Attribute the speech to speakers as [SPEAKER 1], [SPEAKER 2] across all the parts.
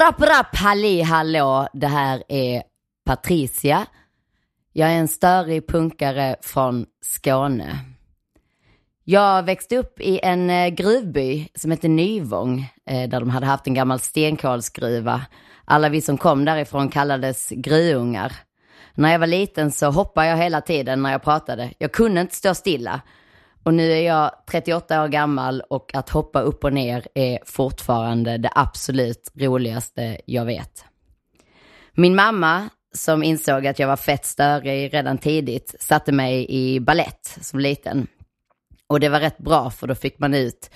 [SPEAKER 1] Rapp, rapp, halli, hallå. Det här är Patricia. Jag är en störig punkare från Skåne. Jag växte upp i en eh, gruvby som heter Nyvång, eh, där de hade haft en gammal stenkolsgruva. Alla vi som kom därifrån kallades gruvungar. När jag var liten så hoppade jag hela tiden när jag pratade. Jag kunde inte stå stilla. Och nu är jag 38 år gammal och att hoppa upp och ner är fortfarande det absolut roligaste jag vet. Min mamma, som insåg att jag var fett störig redan tidigt, satte mig i ballett som liten. Och det var rätt bra för då fick man ut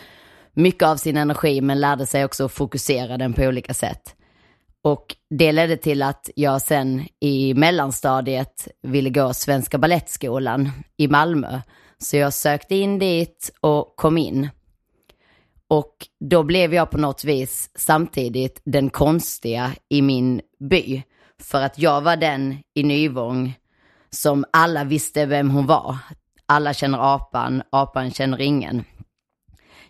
[SPEAKER 1] mycket av sin energi men lärde sig också att fokusera den på olika sätt. Och det ledde till att jag sen i mellanstadiet ville gå Svenska Ballettskolan i Malmö så jag sökte in dit och kom in. Och då blev jag på något vis samtidigt den konstiga i min by. För att jag var den i Nyvång som alla visste vem hon var. Alla känner apan, apan känner ingen.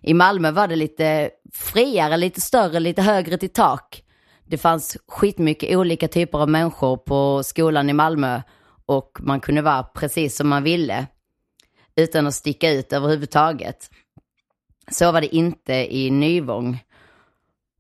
[SPEAKER 1] I Malmö var det lite friare, lite större, lite högre till tak. Det fanns skitmycket olika typer av människor på skolan i Malmö och man kunde vara precis som man ville utan att sticka ut överhuvudtaget. Så var det inte i Nyvång.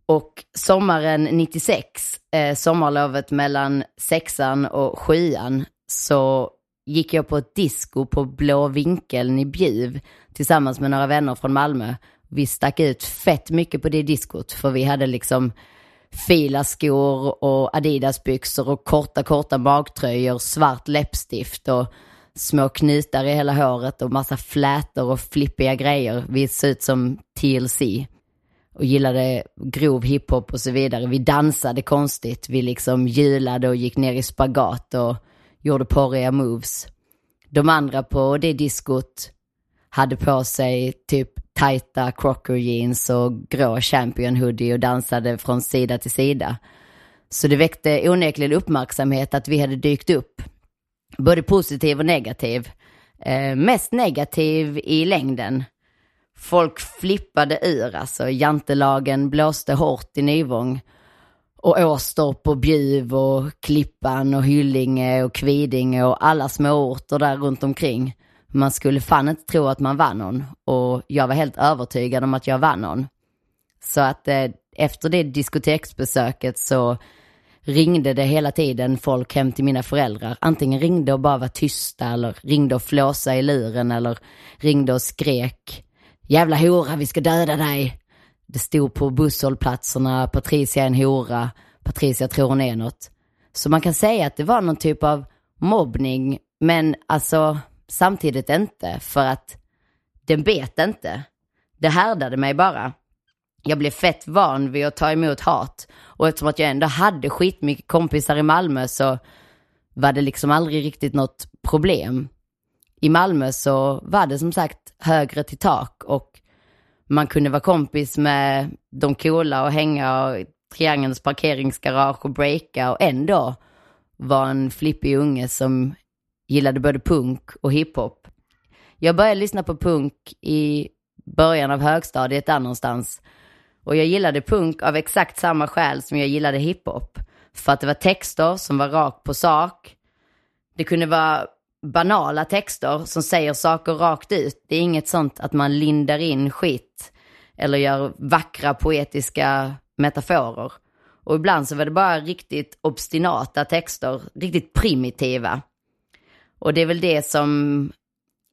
[SPEAKER 1] Och sommaren 96, eh, sommarlovet mellan sexan och sjuan, så gick jag på ett disco på Blå vinkeln i Bjuv tillsammans med några vänner från Malmö. Vi stack ut fett mycket på det diskot för vi hade liksom filaskor och Adidas-byxor och korta, korta magtröjor, svart läppstift och små knutar i hela håret och massa flätor och flippiga grejer. Vi såg ut som TLC och gillade grov hiphop och så vidare. Vi dansade konstigt. Vi liksom hjulade och gick ner i spagat och gjorde porriga moves. De andra på det diskot hade på sig typ tajta crocker jeans och grå champion hoodie och dansade från sida till sida. Så det väckte onekligen uppmärksamhet att vi hade dykt upp både positiv och negativ. Eh, mest negativ i längden. Folk flippade ur, alltså jantelagen blåste hårt i Nyvång. Och Åstorp och Bjuv och Klippan och Hyllinge och Kvidinge och alla små orter där runt omkring. Man skulle fan inte tro att man vann någon och jag var helt övertygad om att jag vann någon. Så att eh, efter det diskoteksbesöket så ringde det hela tiden folk hem till mina föräldrar. Antingen ringde och bara var tysta eller ringde och flåsa i luren eller ringde och skrek. Jävla hora, vi ska döda dig. Det stod på busshållplatserna, Patricia är en hora, Patricia tror hon är något. Så man kan säga att det var någon typ av mobbning, men alltså samtidigt inte, för att den bet inte. Det härdade mig bara jag blev fett van vid att ta emot hat. Och eftersom att jag ändå hade skitmycket kompisar i Malmö så var det liksom aldrig riktigt något problem. I Malmö så var det som sagt högre till tak och man kunde vara kompis med de coola och hänga och Triangelns parkeringsgarage och breaka och ändå var en flippig unge som gillade både punk och hiphop. Jag började lyssna på punk i början av högstadiet där någonstans och jag gillade punk av exakt samma skäl som jag gillade hiphop. För att det var texter som var rakt på sak. Det kunde vara banala texter som säger saker rakt ut. Det är inget sånt att man lindar in skit eller gör vackra poetiska metaforer. Och ibland så var det bara riktigt obstinata texter, riktigt primitiva. Och det är väl det som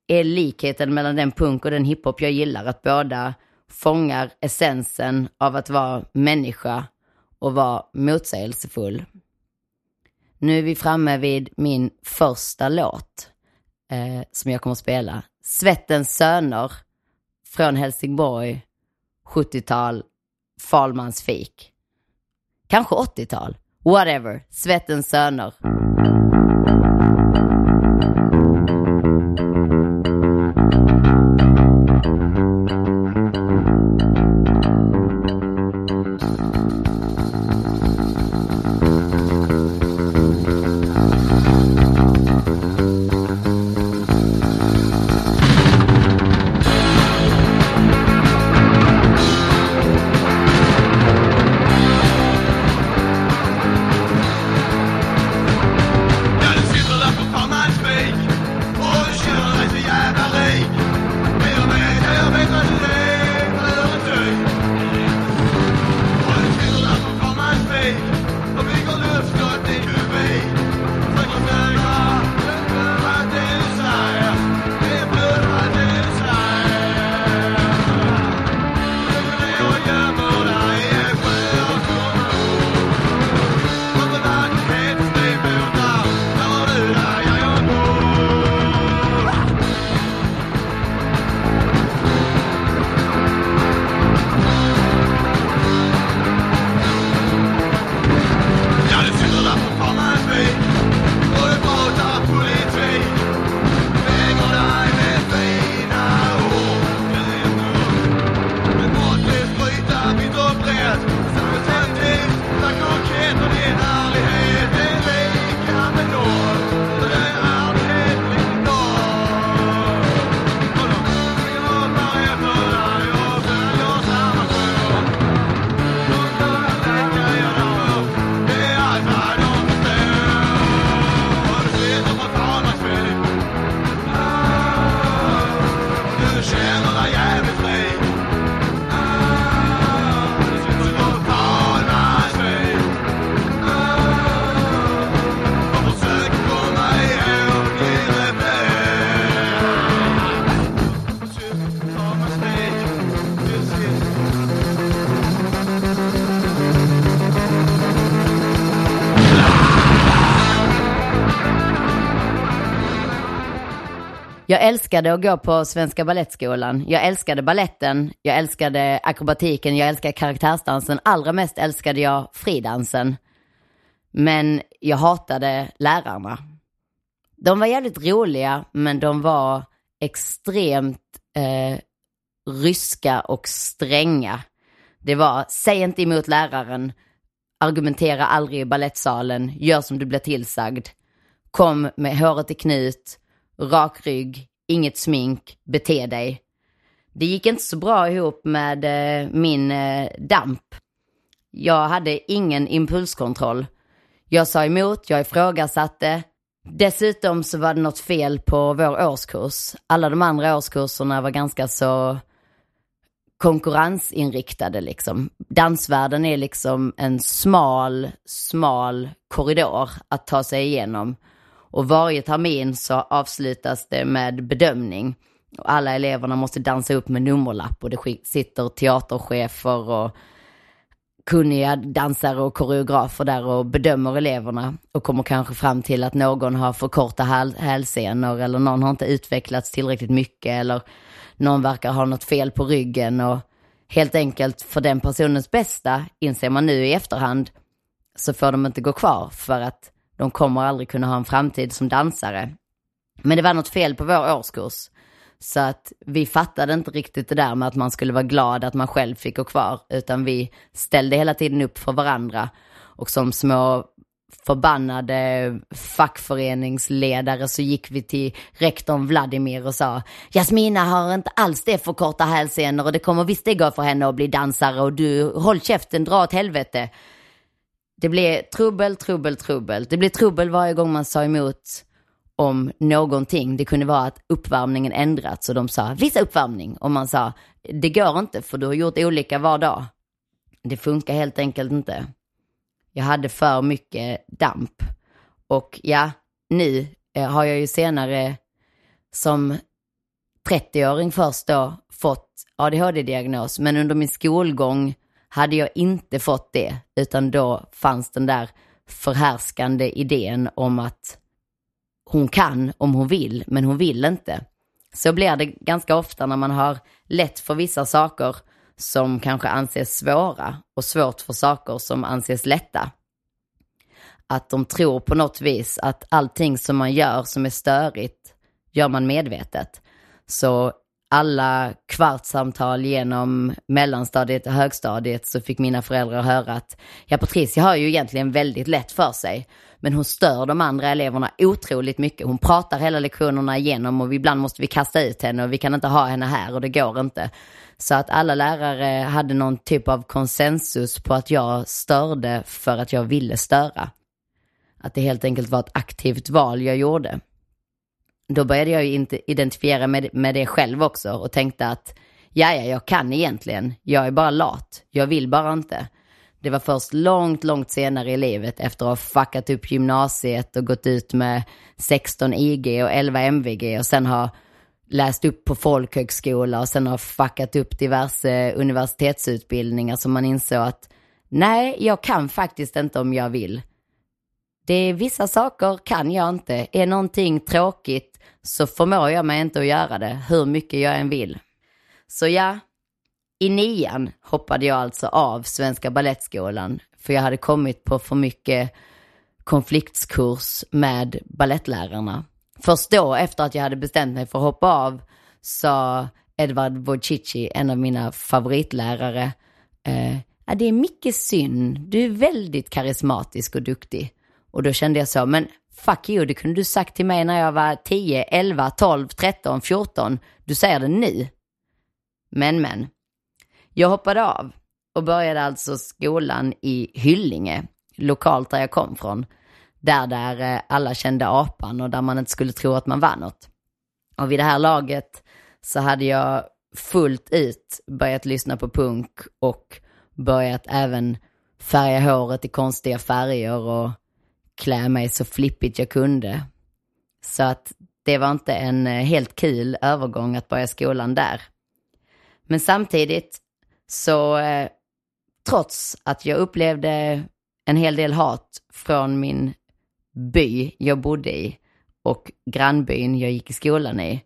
[SPEAKER 1] är likheten mellan den punk och den hiphop jag gillar, att båda fångar essensen av att vara människa och vara motsägelsefull. Nu är vi framme vid min första låt eh, som jag kommer att spela. Svettens söner från Helsingborg, 70-tal, Falmans fik. Kanske 80-tal, whatever, Svettens söner. Jag älskade att gå på Svenska Balettskolan. Jag älskade balletten, jag älskade akrobatiken, jag älskade karaktärsdansen. Allra mest älskade jag fridansen. Men jag hatade lärarna. De var jävligt roliga, men de var extremt eh, ryska och stränga. Det var, säg inte emot läraren, argumentera aldrig i ballettsalen, gör som du blir tillsagd. Kom med håret i knut, rak rygg, inget smink, bete dig. Det gick inte så bra ihop med eh, min eh, damp. Jag hade ingen impulskontroll. Jag sa emot, jag ifrågasatte. Dessutom så var det något fel på vår årskurs. Alla de andra årskurserna var ganska så konkurrensinriktade liksom. Dansvärlden är liksom en smal, smal korridor att ta sig igenom. Och varje termin så avslutas det med bedömning. Och alla eleverna måste dansa upp med nummerlapp och det sitter teaterchefer och kunniga dansare och koreografer där och bedömer eleverna och kommer kanske fram till att någon har för korta hälsenor eller någon har inte utvecklats tillräckligt mycket eller någon verkar ha något fel på ryggen och helt enkelt för den personens bästa, inser man nu i efterhand, så får de inte gå kvar för att de kommer aldrig kunna ha en framtid som dansare. Men det var något fel på vår årskurs. Så att vi fattade inte riktigt det där med att man skulle vara glad att man själv fick gå kvar, utan vi ställde hela tiden upp för varandra. Och som små förbannade fackföreningsledare så gick vi till rektorn Vladimir och sa Jasmina har inte alls det för korta hälsenor och det kommer visst det gå för henne att bli dansare och du håll käften, dra åt helvete. Det blev trubbel, trubbel, trubbel. Det blev trubbel varje gång man sa emot om någonting. Det kunde vara att uppvärmningen ändrats och de sa visa uppvärmning och man sa det går inte för du har gjort olika var dag. Det funkar helt enkelt inte. Jag hade för mycket damp. Och ja, nu eh, har jag ju senare som 30-åring först då fått ADHD-diagnos, men under min skolgång hade jag inte fått det, utan då fanns den där förhärskande idén om att hon kan om hon vill, men hon vill inte. Så blir det ganska ofta när man har lätt för vissa saker som kanske anses svåra och svårt för saker som anses lätta. Att de tror på något vis att allting som man gör som är störigt gör man medvetet. Så alla kvartssamtal genom mellanstadiet och högstadiet så fick mina föräldrar höra att ja, Patricia har ju egentligen väldigt lätt för sig. Men hon stör de andra eleverna otroligt mycket. Hon pratar hela lektionerna igenom och ibland måste vi kasta ut henne och vi kan inte ha henne här och det går inte. Så att alla lärare hade någon typ av konsensus på att jag störde för att jag ville störa. Att det helt enkelt var ett aktivt val jag gjorde. Då började jag ju identifiera med, med det själv också och tänkte att ja, ja, jag kan egentligen. Jag är bara lat. Jag vill bara inte. Det var först långt, långt senare i livet efter att ha fuckat upp gymnasiet och gått ut med 16 IG och 11 MVG och sen ha läst upp på folkhögskola och sen har fuckat upp diverse universitetsutbildningar som man insåg att nej, jag kan faktiskt inte om jag vill. Det är vissa saker kan jag inte. Är någonting tråkigt så förmår jag mig inte att göra det hur mycket jag än vill. Så ja, i nian hoppade jag alltså av Svenska Balettskolan för jag hade kommit på för mycket konfliktskurs med ballettlärarna. Först då, efter att jag hade bestämt mig för att hoppa av, sa Edvard Wojcici, en av mina favoritlärare, eh, det är mycket synd, du är väldigt karismatisk och duktig. Och då kände jag så, men fuck you, det kunde du sagt till mig när jag var 10, 11, 12, 13, 14. Du säger det nu. Men, men. Jag hoppade av och började alltså skolan i Hyllinge, lokalt där jag kom från. Där där eh, alla kände apan och där man inte skulle tro att man var något. Och vid det här laget så hade jag fullt ut börjat lyssna på punk och börjat även färga håret i konstiga färger och klä mig så flippigt jag kunde. Så att det var inte en eh, helt kul övergång att börja skolan där. Men samtidigt så eh, trots att jag upplevde en hel del hat från min by jag bodde i och grannbyn jag gick i skolan i,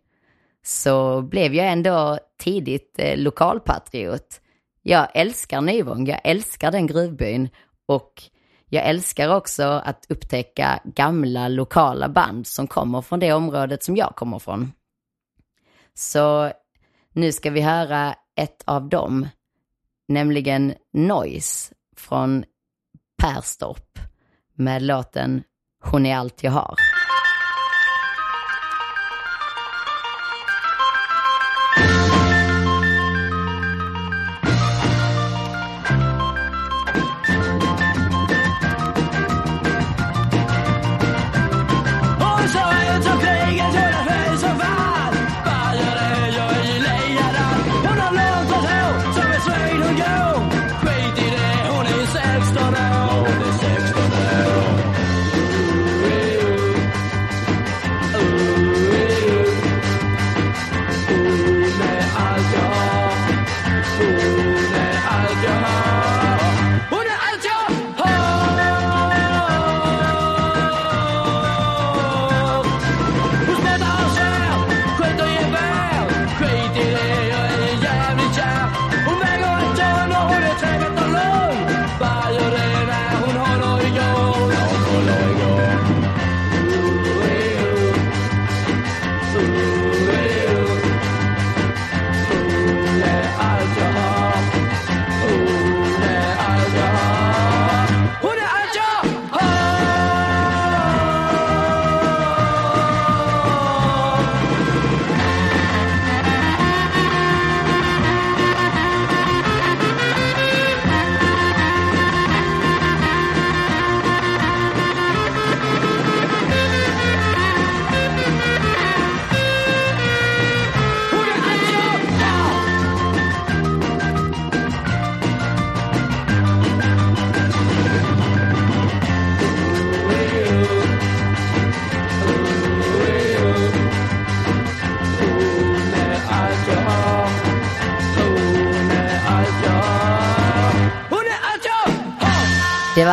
[SPEAKER 1] så blev jag ändå tidigt eh, lokalpatriot. Jag älskar Nyvång, jag älskar den gruvbyn och jag älskar också att upptäcka gamla lokala band som kommer från det området som jag kommer från. Så nu ska vi höra ett av dem, nämligen Noise från Perstorp med låten Hon är allt jag har.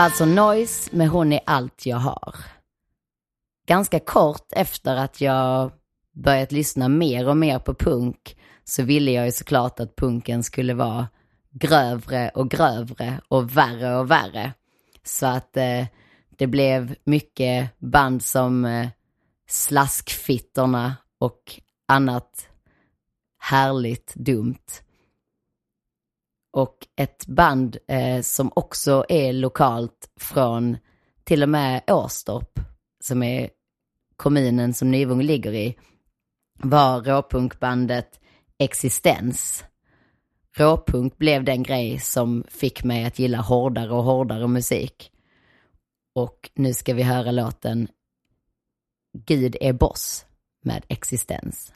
[SPEAKER 1] Alltså Noise med Hon är allt jag har. Ganska kort efter att jag börjat lyssna mer och mer på punk så ville jag ju såklart att punken skulle vara grövre och grövre och värre och värre. Så att eh, det blev mycket band som eh, Slaskfittorna och annat härligt dumt. Och ett band eh, som också är lokalt från till och med Åstorp, som är kommunen som Nyvång ligger i, var råpunkbandet Existens. Råpunk blev den grej som fick mig att gilla hårdare och hårdare musik. Och nu ska vi höra låten Gud är boss med Existens.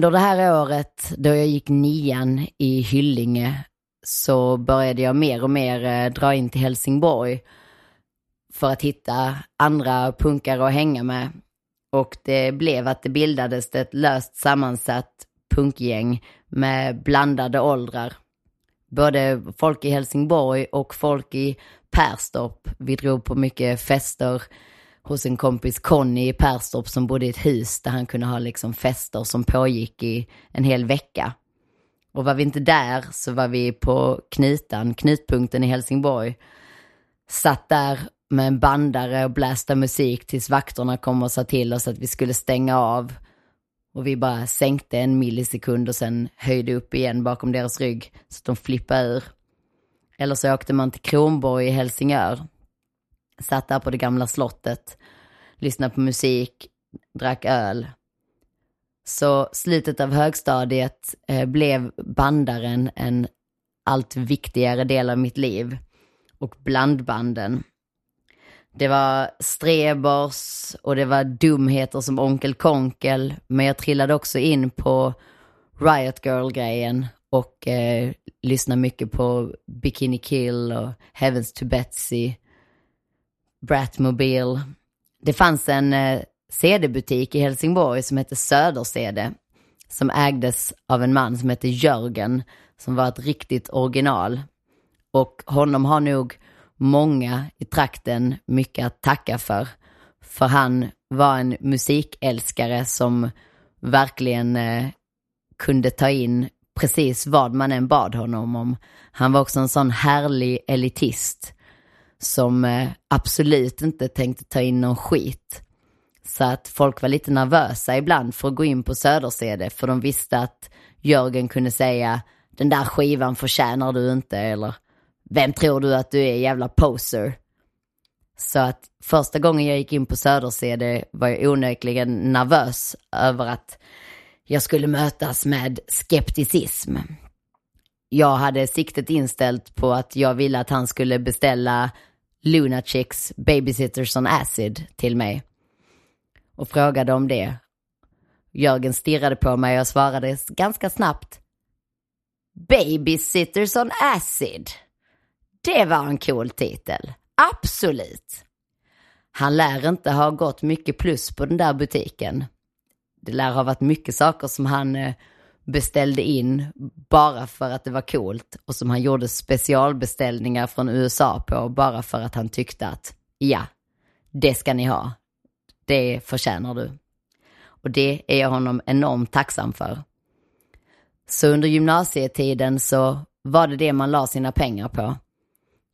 [SPEAKER 1] Under det här året då jag gick nian i Hyllinge så började jag mer och mer eh, dra in till Helsingborg för att hitta andra punkare att hänga med. Och det blev att det bildades ett löst sammansatt punkgäng med blandade åldrar. Både folk i Helsingborg och folk i Perstorp. Vi drog på mycket fester hos en kompis Conny i Perstorp som bodde i ett hus där han kunde ha liksom fester som pågick i en hel vecka. Och var vi inte där så var vi på Knutan, knutpunkten i Helsingborg. Satt där med en bandare och blästa musik tills vakterna kom och sa till oss att vi skulle stänga av. Och vi bara sänkte en millisekund och sen höjde upp igen bakom deras rygg så att de flippade ur. Eller så åkte man till Kronborg i Helsingör. Satt där på det gamla slottet, lyssnade på musik, drack öl. Så slutet av högstadiet eh, blev bandaren en allt viktigare del av mitt liv. Och blandbanden. Det var strebers och det var dumheter som Onkel Konkel. Men jag trillade också in på Riot Girl-grejen och eh, lyssnade mycket på Bikini Kill och Heavens to Betsy, Bratmobile. Det fanns en eh, CD-butik i Helsingborg som hette Söder-CD som ägdes av en man som hette Jörgen som var ett riktigt original. Och honom har nog många i trakten mycket att tacka för. För han var en musikälskare som verkligen eh, kunde ta in precis vad man än bad honom om. Han var också en sån härlig elitist som eh, absolut inte tänkte ta in någon skit. Så att folk var lite nervösa ibland för att gå in på Södersede för de visste att Jörgen kunde säga den där skivan förtjänar du inte eller vem tror du att du är jävla poser? Så att första gången jag gick in på Södersede var jag onekligen nervös över att jag skulle mötas med skepticism. Jag hade siktet inställt på att jag ville att han skulle beställa Lunachicks Babysitters on Acid till mig. Och frågade om det. Jörgen stirrade på mig och svarade ganska snabbt. Babysitters on Acid. Det var en cool titel. Absolut. Han lär inte ha gått mycket plus på den där butiken. Det lär ha varit mycket saker som han eh, beställde in bara för att det var coolt och som han gjorde specialbeställningar från USA på bara för att han tyckte att ja, det ska ni ha. Det förtjänar du. Och det är jag honom enormt tacksam för. Så under gymnasietiden så var det det man la sina pengar på.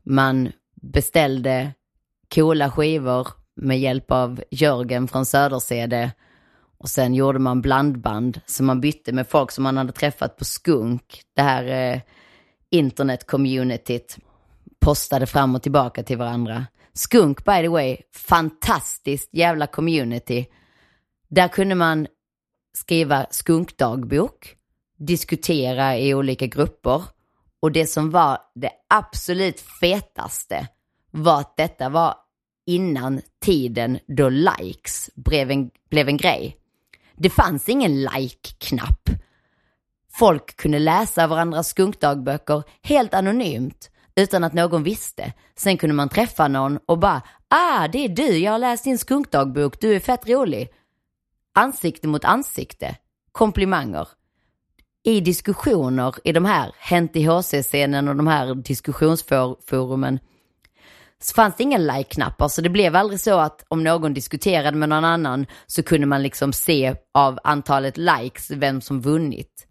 [SPEAKER 1] Man beställde coola skivor med hjälp av Jörgen från Södersede och sen gjorde man blandband som man bytte med folk som man hade träffat på Skunk, det här eh, internet-communityt. Postade fram och tillbaka till varandra. Skunk by the way, fantastiskt jävla community. Där kunde man skriva skunkdagbok, diskutera i olika grupper och det som var det absolut fetaste var att detta var innan tiden då likes blev en, blev en grej. Det fanns ingen like-knapp. Folk kunde läsa varandras skunkdagböcker helt anonymt utan att någon visste. Sen kunde man träffa någon och bara ah, det är du, jag har läst din skunkdagbok, du är fett rolig. Ansikte mot ansikte. Komplimanger i diskussioner i de här Hänt i HC-scenen och de här diskussionsforumen så fanns det inga like-knappar så alltså, det blev aldrig så att om någon diskuterade med någon annan så kunde man liksom se av antalet likes vem som vunnit.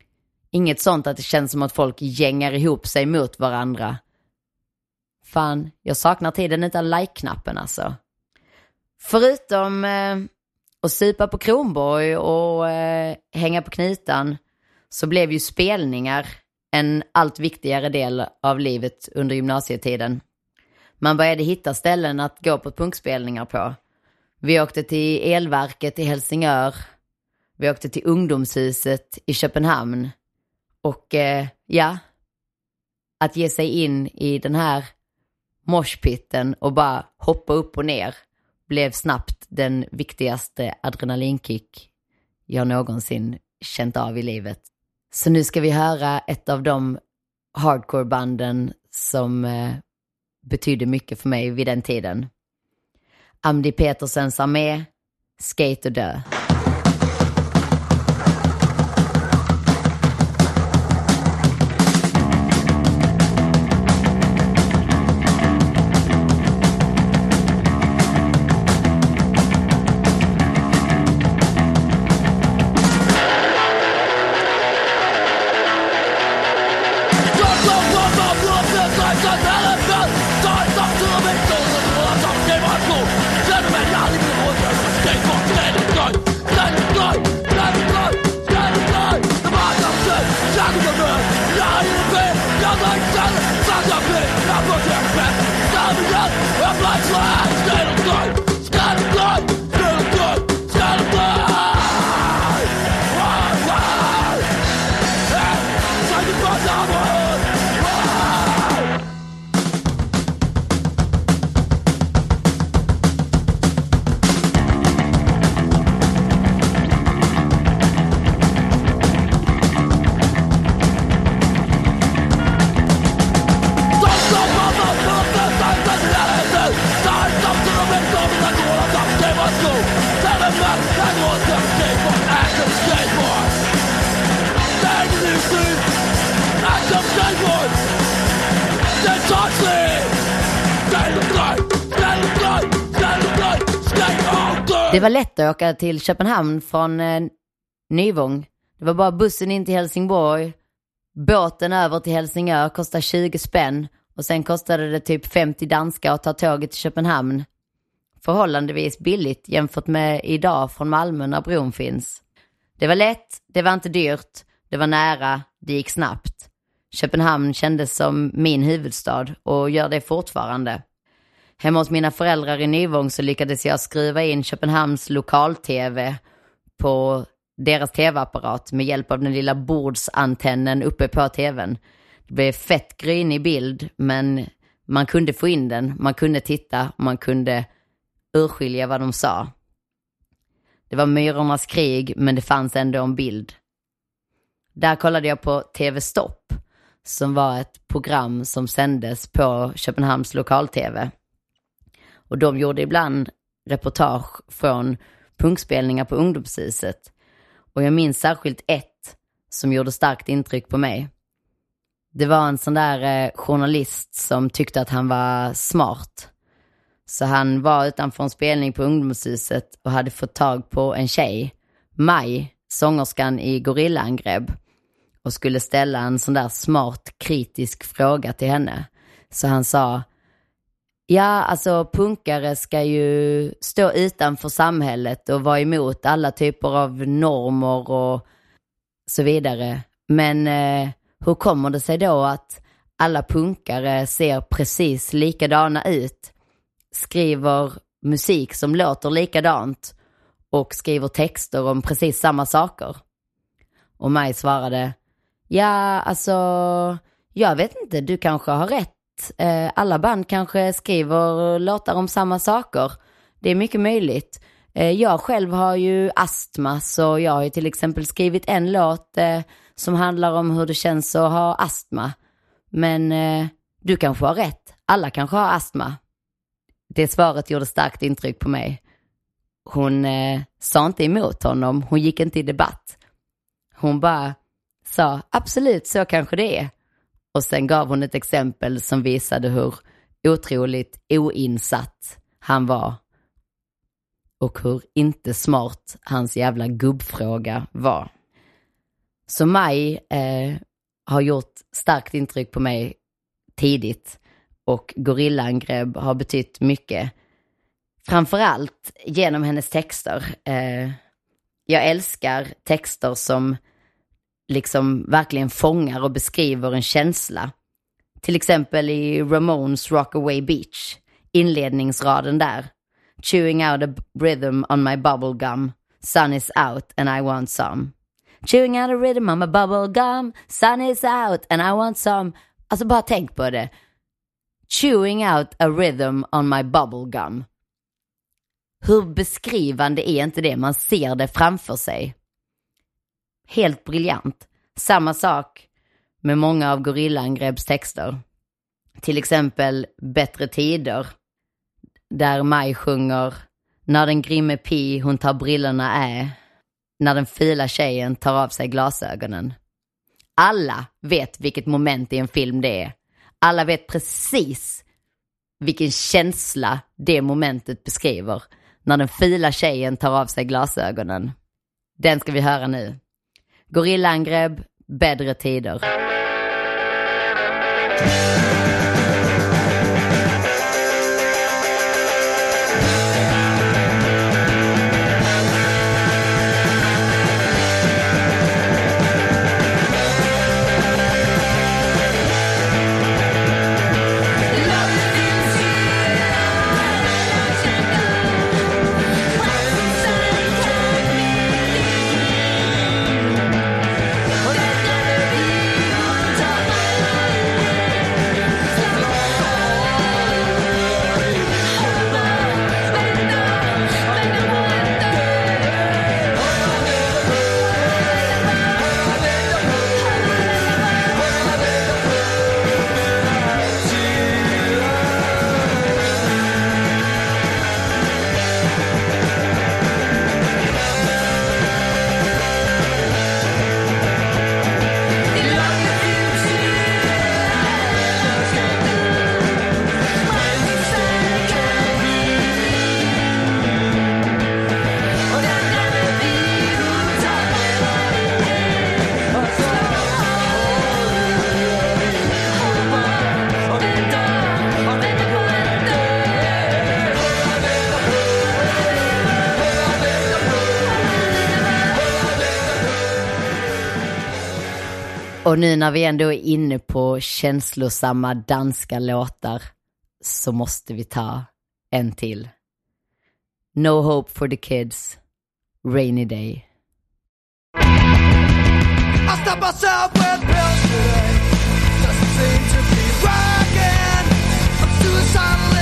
[SPEAKER 1] Inget sånt att det känns som att folk gängar ihop sig mot varandra. Fan, jag saknar tiden utan like-knappen alltså. Förutom eh, att supa på Kronborg och eh, hänga på knutan så blev ju spelningar en allt viktigare del av livet under gymnasietiden. Man började hitta ställen att gå på punkspelningar på. Vi åkte till Elverket i Helsingör. Vi åkte till Ungdomshuset i Köpenhamn. Och eh, ja, att ge sig in i den här moshpitten och bara hoppa upp och ner blev snabbt den viktigaste adrenalinkick jag någonsin känt av i livet. Så nu ska vi höra ett av de hardcore-banden som eh, betydde mycket för mig vid den tiden. Amdi Petersens armé, Skate och dö. Var lätt att åka till Köpenhamn från eh, Nyvång. Det var bara bussen in till Helsingborg, båten över till Helsingör kostade 20 spänn och sen kostade det typ 50 danska att ta tåget till Köpenhamn. Förhållandevis billigt jämfört med idag från Malmö när bron finns. Det var lätt, det var inte dyrt, det var nära, det gick snabbt. Köpenhamn kändes som min huvudstad och gör det fortfarande. Hemma hos mina föräldrar i Nyvång så lyckades jag skruva in Köpenhamns lokal-tv på deras tv-apparat med hjälp av den lilla bordsantennen uppe på tvn. Det blev fett grynig bild, men man kunde få in den, man kunde titta, man kunde urskilja vad de sa. Det var Myrornas krig, men det fanns ändå en bild. Där kollade jag på TV Stopp, som var ett program som sändes på Köpenhamns lokal-tv. Och de gjorde ibland reportage från punkspelningar på ungdomshuset. Och jag minns särskilt ett som gjorde starkt intryck på mig. Det var en sån där eh, journalist som tyckte att han var smart. Så han var utanför en spelning på ungdomshuset och hade fått tag på en tjej, Maj, sångerskan i Gorillaangrepp och skulle ställa en sån där smart kritisk fråga till henne. Så han sa, Ja, alltså punkare ska ju stå utanför samhället och vara emot alla typer av normer och så vidare. Men eh, hur kommer det sig då att alla punkare ser precis likadana ut, skriver musik som låter likadant och skriver texter om precis samma saker? Och Maj svarade, ja alltså, jag vet inte, du kanske har rätt eh, alla band kanske skriver låtar om samma saker. Det är mycket möjligt. Eh, jag själv har ju astma så jag har ju till exempel skrivit en låt eh, som handlar om hur det känns att ha astma. Men eh, du kanske har rätt. Alla kanske har astma. Det svaret gjorde starkt intryck på mig. Hon eh, sa inte emot honom, hon gick inte i debatt. Hon bara sa absolut så kanske det är. Och sen gav hon ett exempel som visade hur otroligt oinsatt han var. Och hur inte smart hans jävla gubbfråga var. Så Maj eh, har gjort starkt intryck på mig tidigt och Gorillaangrepp har betytt mycket. Framförallt genom hennes texter. Eh, jag älskar texter som liksom verkligen fångar och beskriver en känsla. Till exempel i Ramones Rockaway Beach, inledningsraden där. Chewing out a rhythm on my bubble gum, sun is out and I want some. Chewing out a rhythm on my bubble gum, sun is out and I want some. Alltså bara tänk på det. Chewing out a rhythm on my bubble gum. Hur beskrivande är inte det? Man ser det framför sig. Helt briljant. Samma sak med många av Gorillaangreps texter. Till exempel Bättre tider, där Maj sjunger När den grimme pi hon tar brillorna är, när den fila tjejen tar av sig glasögonen. Alla vet vilket moment i en film det är. Alla vet precis vilken känsla det momentet beskriver när den fila tjejen tar av sig glasögonen. Den ska vi höra nu. Gorillaangrepp, bättre tider. Och nu när vi ändå är inne på känslosamma danska låtar så måste vi ta en till. No Hope for the Kids, Rainy Day. I stop myself with pills today. Doesn't seem to be working. I'm suicidal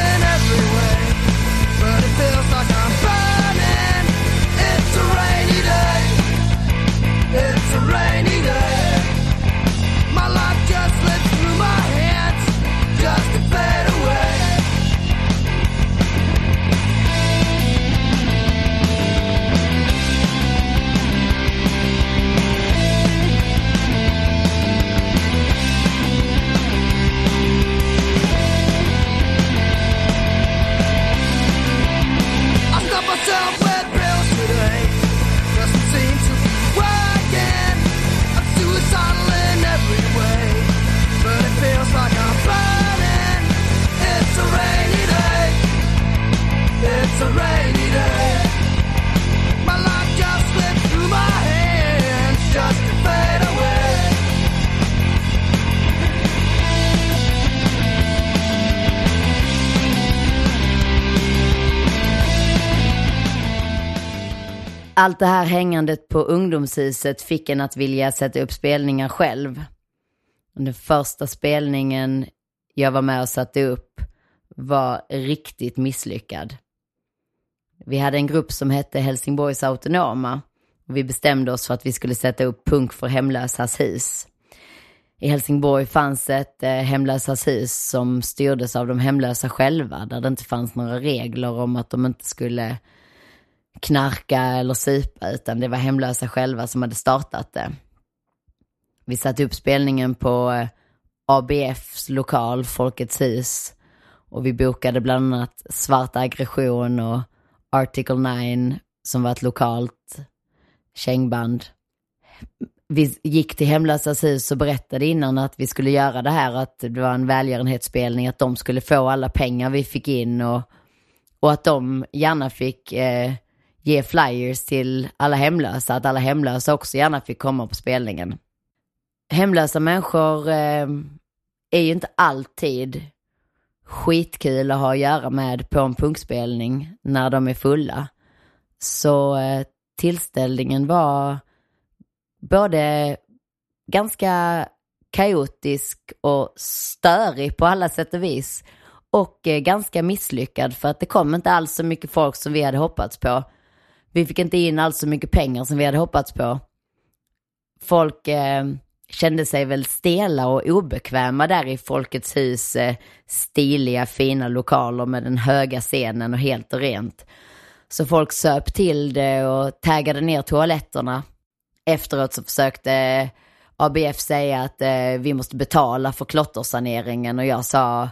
[SPEAKER 1] I Allt det här hängandet på ungdomshuset fick en att vilja sätta upp spelningar själv. Den första spelningen jag var med och satte upp var riktigt misslyckad. Vi hade en grupp som hette Helsingborgs Autonoma och vi bestämde oss för att vi skulle sätta upp Punk för hemlösas hus. I Helsingborg fanns ett eh, hemlösas hus som styrdes av de hemlösa själva, där det inte fanns några regler om att de inte skulle knarka eller supa, utan det var hemlösa själva som hade startat det. Vi satte upp spelningen på eh, ABFs lokal, Folkets hus, och vi bokade bland annat Svart aggression och Article 9 som var ett lokalt kängband. Vi gick till Hemlösas hus och berättade innan att vi skulle göra det här, att det var en välgörenhetsspelning, att de skulle få alla pengar vi fick in och, och att de gärna fick eh, ge flyers till alla hemlösa, att alla hemlösa också gärna fick komma på spelningen. Hemlösa människor eh, är ju inte alltid skitkul att ha att göra med på en punkspelning när de är fulla. Så eh, tillställningen var både ganska kaotisk och störig på alla sätt och vis. Och eh, ganska misslyckad för att det kom inte alls så mycket folk som vi hade hoppats på. Vi fick inte in alls så mycket pengar som vi hade hoppats på. Folk eh, kände sig väl stela och obekväma där i Folkets hus, eh, stiliga fina lokaler med den höga scenen och helt och rent. Så folk söp till det och taggade ner toaletterna. Efteråt så försökte eh, ABF säga att eh, vi måste betala för klottersaneringen och jag sa,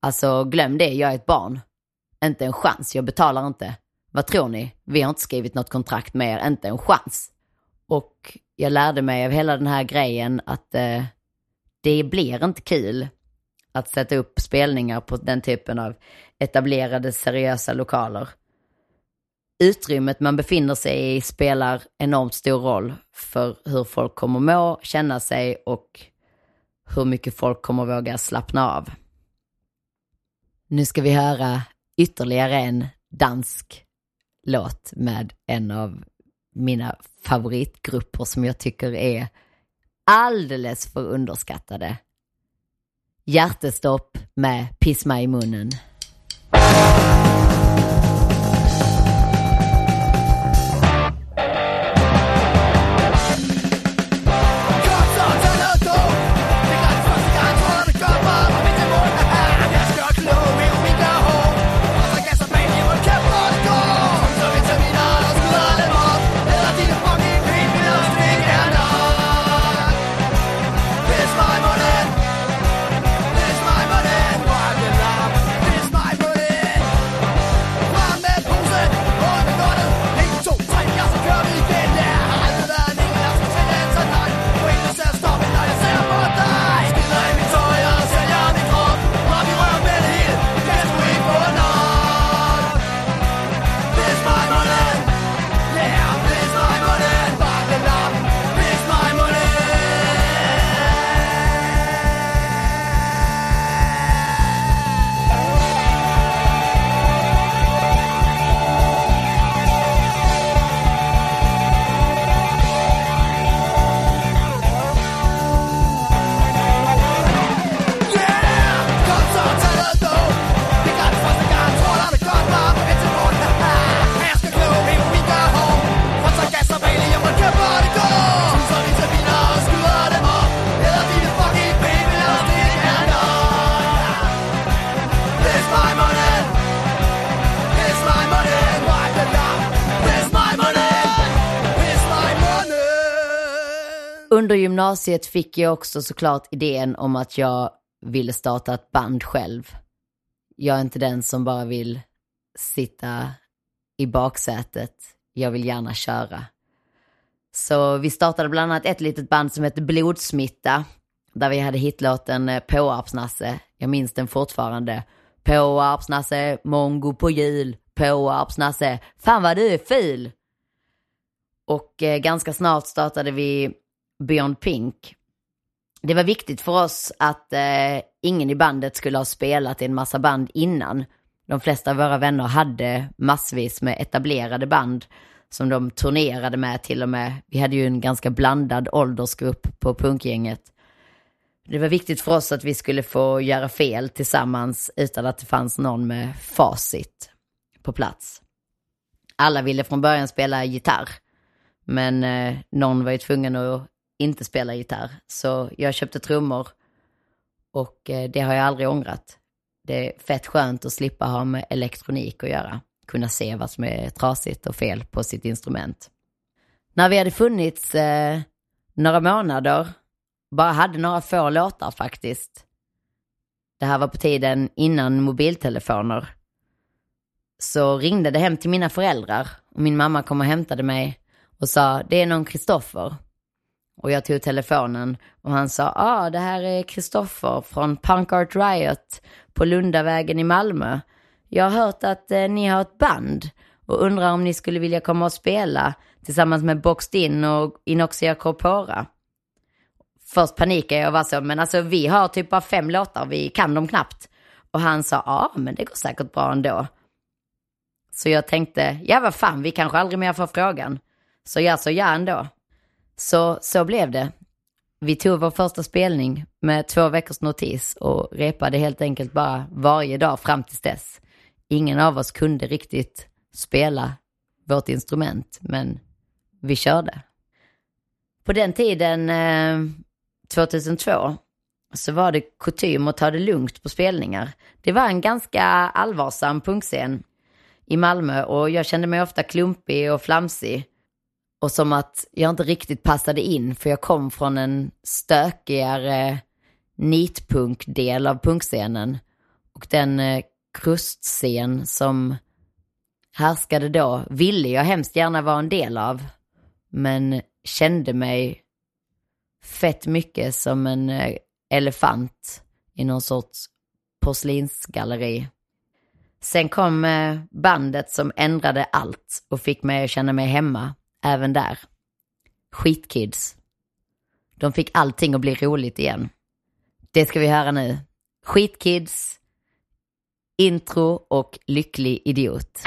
[SPEAKER 1] alltså glöm det, jag är ett barn. Inte en chans, jag betalar inte. Vad tror ni? Vi har inte skrivit något kontrakt med er, inte en chans. Och jag lärde mig av hela den här grejen att eh, det blir inte kul att sätta upp spelningar på den typen av etablerade seriösa lokaler. Utrymmet man befinner sig i spelar enormt stor roll för hur folk kommer må, känna sig och hur mycket folk kommer våga slappna av. Nu ska vi höra ytterligare en dansk låt med en av mina favoritgrupper som jag tycker är alldeles för underskattade. Hjärtestopp med Pisma i munnen. Gymnasiet fick jag också såklart idén om att jag ville starta ett band själv. Jag är inte den som bara vill sitta i baksätet. Jag vill gärna köra. Så vi startade bland annat ett litet band som hette Blodsmitta. Där vi hade hitlåten eh, Påarpsnasse. Jag minns den fortfarande. Påarpsnasse, mongo på jul. Påarpsnasse, fan vad du är ful! Och eh, ganska snart startade vi Beyond Pink. Det var viktigt för oss att eh, ingen i bandet skulle ha spelat i en massa band innan. De flesta av våra vänner hade massvis med etablerade band som de turnerade med till och med. Vi hade ju en ganska blandad åldersgrupp på punkgänget. Det var viktigt för oss att vi skulle få göra fel tillsammans utan att det fanns någon med facit på plats. Alla ville från början spela gitarr, men eh, någon var ju tvungen att inte spela gitarr. Så jag köpte trummor och eh, det har jag aldrig ångrat. Det är fett skönt att slippa ha med elektronik att göra. Kunna se vad som är trasigt och fel på sitt instrument. När vi hade funnits eh, några månader, bara hade några få låtar faktiskt. Det här var på tiden innan mobiltelefoner. Så ringde det hem till mina föräldrar och min mamma kom och hämtade mig och sa det är någon Kristoffer. Och jag tog telefonen och han sa, ja ah, det här är Kristoffer från Punk Art Riot på Lundavägen i Malmö. Jag har hört att eh, ni har ett band och undrar om ni skulle vilja komma och spela tillsammans med Boxed In och Inoxia Corpora. Först panikade jag och var så, men alltså vi har typ bara fem låtar, vi kan dem knappt. Och han sa, ja men det går säkert bra ändå. Så jag tänkte, ja vad fan, vi kanske aldrig mer får frågan. Så jag sa ja ändå. Så, så blev det. Vi tog vår första spelning med två veckors notis och repade helt enkelt bara varje dag fram till dess. Ingen av oss kunde riktigt spela vårt instrument, men vi körde. På den tiden eh, 2002 så var det kutym att ta det lugnt på spelningar. Det var en ganska allvarsam punkscen i Malmö och jag kände mig ofta klumpig och flamsig. Och som att jag inte riktigt passade in för jag kom från en stökigare nitpunk-del av punkscenen. Och den eh, krustscen som härskade då ville jag hemskt gärna vara en del av. Men kände mig fett mycket som en eh, elefant i någon sorts porslinsgalleri. Sen kom eh, bandet som ändrade allt och fick mig att känna mig hemma, även där. Skitkids. De fick allting att bli roligt igen. Det ska vi höra nu. Skitkids, intro och lycklig idiot.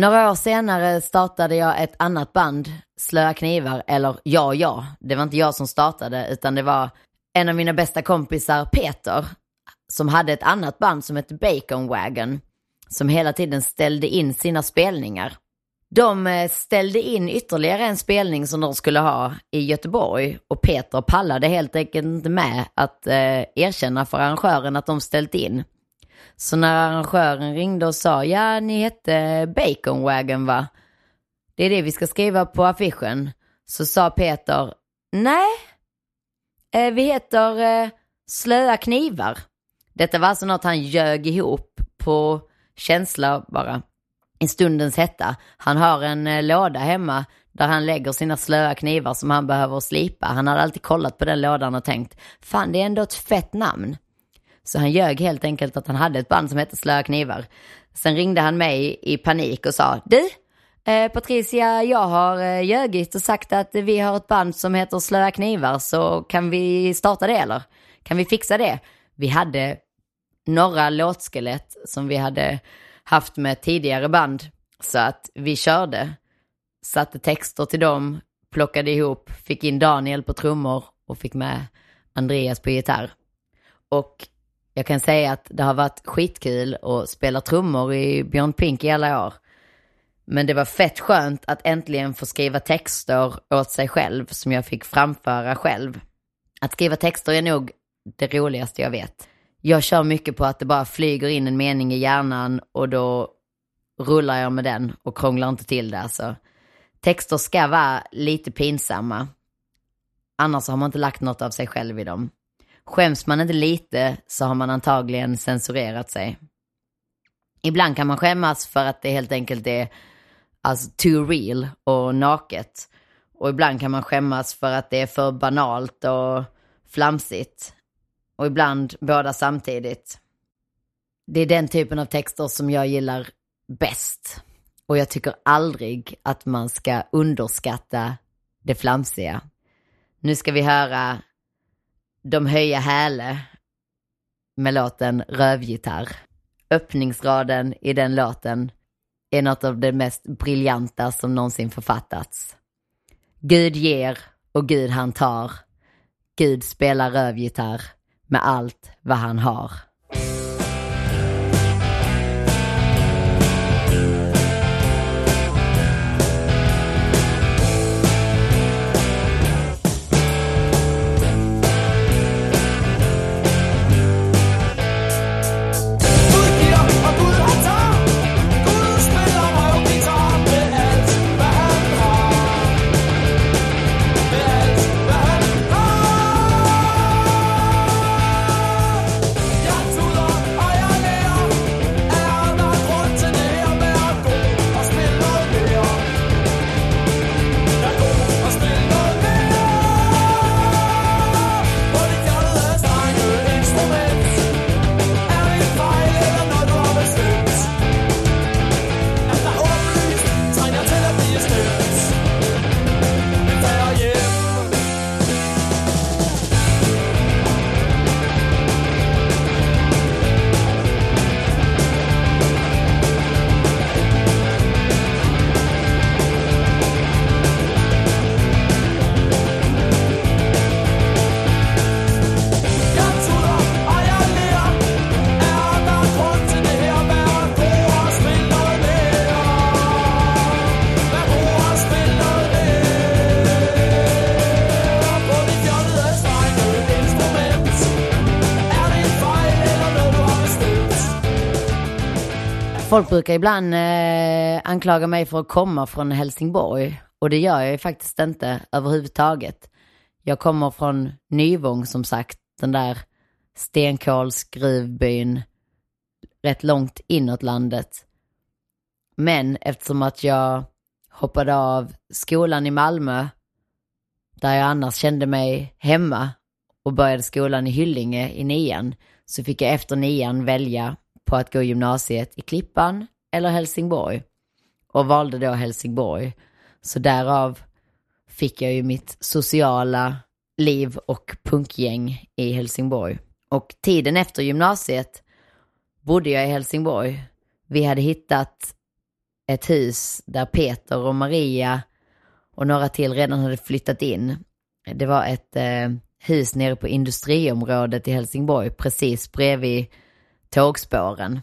[SPEAKER 1] Några år senare startade jag ett annat band, Slöa Knivar, eller Ja Ja. Det var inte jag som startade, utan det var en av mina bästa kompisar, Peter, som hade ett annat band som hette Bacon Wagon, som hela tiden ställde in sina spelningar. De eh, ställde in ytterligare en spelning som de skulle ha i Göteborg och Peter pallade helt enkelt inte med att eh, erkänna för arrangören att de ställt in. Så när arrangören ringde och sa ja, ni hette Bacon Wagon va? Det är det vi ska skriva på affischen. så sa Peter, nej, eh, vi heter eh, Slöa knivar. Detta var alltså något han ljög ihop på känsla bara. I stundens hetta. Han har en eh, låda hemma där han lägger sina slöa knivar som han behöver slipa. Han hade alltid kollat på den lådan och tänkt, fan det är ändå ett fett namn. Så han ljög helt enkelt att han hade ett band som hette Slöa knivar. Sen ringde han mig i panik och sa, du, eh, Patricia, jag har eh, ljugit och sagt att vi har ett band som heter Slöa knivar, så kan vi starta det eller? Kan vi fixa det? Vi hade några låtskelett som vi hade haft med tidigare band, så att vi körde, satte texter till dem, plockade ihop, fick in Daniel på trummor och fick med Andreas på gitarr. Och jag kan säga att det har varit skitkul att spela trummor i Björn Pink i alla år. Men det var fett skönt att äntligen få skriva texter åt sig själv som jag fick framföra själv. Att skriva texter är nog det roligaste jag vet. Jag kör mycket på att det bara flyger in en mening i hjärnan och då rullar jag med den och krånglar inte till det. Alltså. Texter ska vara lite pinsamma. Annars har man inte lagt något av sig själv i dem. Skäms man inte lite så har man antagligen censurerat sig. Ibland kan man skämmas för att det helt enkelt är alltså too real och naket. Och ibland kan man skämmas för att det är för banalt och flamsigt. Och ibland båda samtidigt. Det är den typen av texter som jag gillar bäst. Och jag tycker aldrig att man ska underskatta det flamsiga. Nu ska vi höra de höja häle med låten Rövgitarr. Öppningsraden i den låten är något av det mest briljanta som någonsin författats. Gud ger och Gud han tar. Gud spelar rövgitarr med allt vad han har. Folk brukar ibland eh, anklaga mig för att komma från Helsingborg och det gör jag ju faktiskt inte överhuvudtaget. Jag kommer från Nyvång som sagt, den där stenkolsgruvbyn rätt långt inåt landet. Men eftersom att jag hoppade av skolan i Malmö, där jag annars kände mig hemma och började skolan i Hyllinge i nian, så fick jag efter nian välja på att gå gymnasiet i Klippan eller Helsingborg och valde då Helsingborg. Så därav fick jag ju mitt sociala liv och punkgäng i Helsingborg. Och tiden efter gymnasiet bodde jag i Helsingborg. Vi hade hittat ett hus där Peter och Maria och några till redan hade flyttat in. Det var ett eh, hus nere på industriområdet i Helsingborg, precis bredvid tågspåren.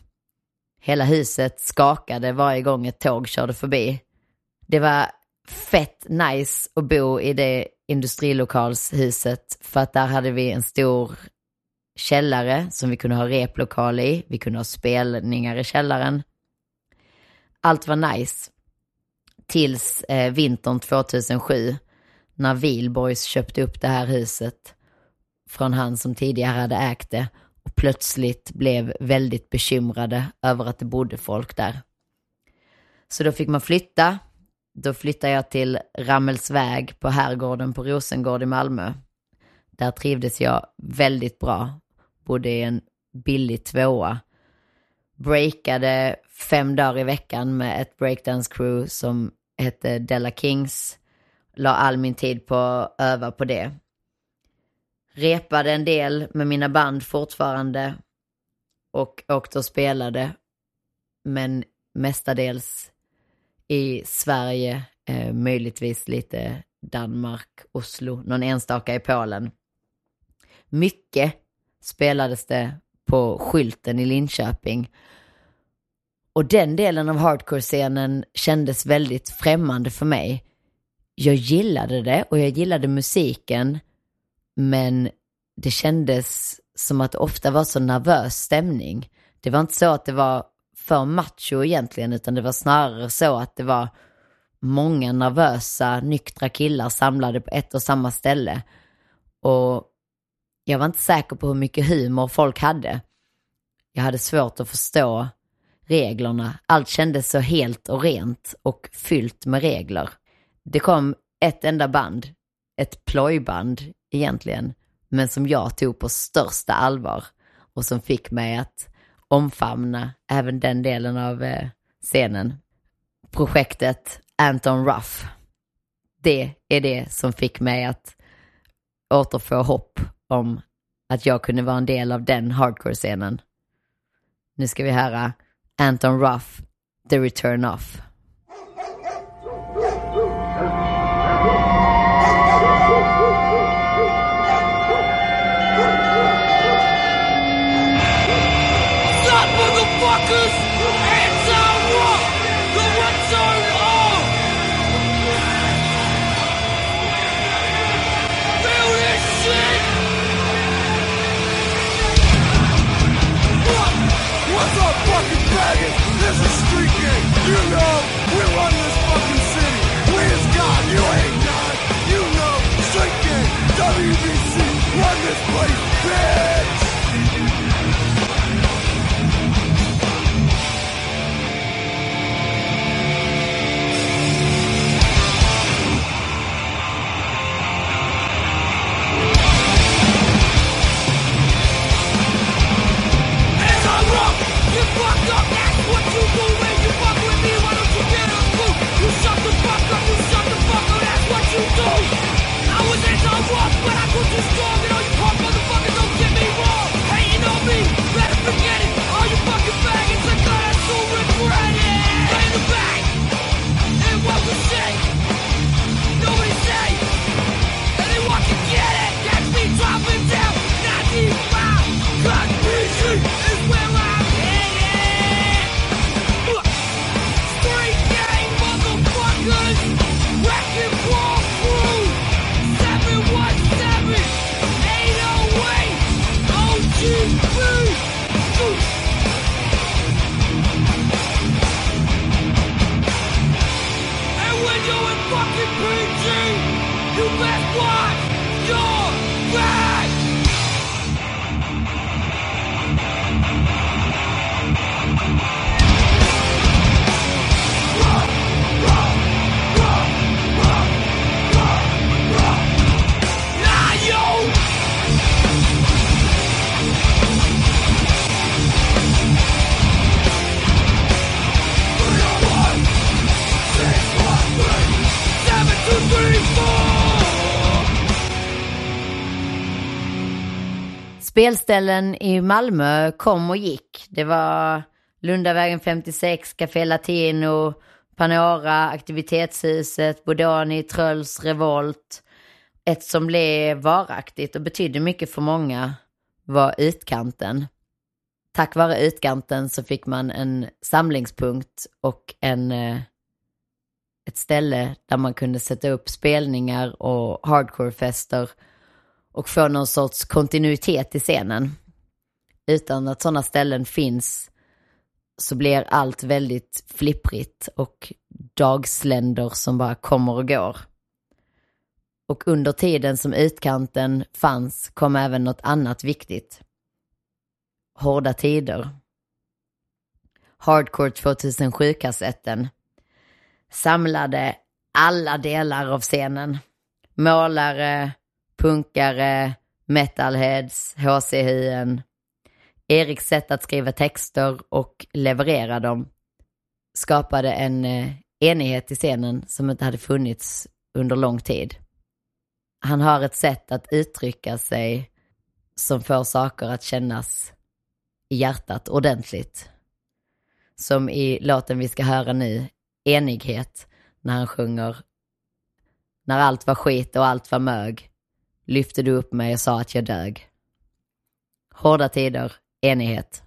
[SPEAKER 1] Hela huset skakade varje gång ett tåg körde förbi. Det var fett nice att bo i det industrilokalshuset för att där hade vi en stor källare som vi kunde ha replokal i. Vi kunde ha spelningar i källaren. Allt var nice. Tills eh, vintern 2007 när Vilboys köpte upp det här huset från han som tidigare hade ägt det och plötsligt blev väldigt bekymrade över att det bodde folk där. Så då fick man flytta. Då flyttade jag till Rammelsväg på Herrgården på Rosengård i Malmö. Där trivdes jag väldigt bra. Bodde i en billig tvåa. Breakade fem dagar i veckan med ett breakdance crew som hette Della Kings. La all min tid på att öva på det. Repade en del med mina band fortfarande och åkte och spelade. Men mestadels i Sverige, eh, möjligtvis lite Danmark, Oslo, någon enstaka i Polen. Mycket spelades det på skylten i Linköping. Och den delen av hardcore-scenen kändes väldigt främmande för mig. Jag gillade det och jag gillade musiken, men det kändes som att det ofta var så nervös stämning. Det var inte så att det var för macho egentligen, utan det var snarare så att det var många nervösa, nyktra killar samlade på ett och samma ställe. Och jag var inte säker på hur mycket humor folk hade. Jag hade svårt att förstå reglerna. Allt kändes så helt och rent och fyllt med regler. Det kom ett enda band, ett plojband egentligen, men som jag tog på största allvar och som fick mig att omfamna även den delen av eh, scenen. Projektet Anton Ruff. Det är det som fick mig att återfå hopp om att jag kunde vara en del av den hardcore-scenen. Nu ska vi höra Anton Ruff, The Return Off.
[SPEAKER 2] do? I was in the was, but I grew too strong you
[SPEAKER 1] Spelställen i Malmö kom och gick. Det var Lundavägen 56, Café Latino, Panora, Aktivitetshuset, Bodoni, Tröls, Revolt. Ett som blev varaktigt och betydde mycket för många var Utkanten. Tack vare Utkanten så fick man en samlingspunkt och en, eh, ett ställe där man kunde sätta upp spelningar och hardcorefester och få någon sorts kontinuitet i scenen. Utan att sådana ställen finns så blir allt väldigt flipprigt och dagsländer som bara kommer och går. Och under tiden som utkanten fanns kom även något annat viktigt. Hårda tider. Hardcore 2007-kassetten samlade alla delar av scenen. Målare, punkare, metalheads, HC-hyen. Eriks sätt att skriva texter och leverera dem skapade en eh, enighet i scenen som inte hade funnits under lång tid. Han har ett sätt att uttrycka sig som får saker att kännas i hjärtat ordentligt. Som i låten vi ska höra nu, Enighet, när han sjunger När allt var skit och allt var mög lyfte du upp mig och sa att jag dög. Hårda tider, enighet.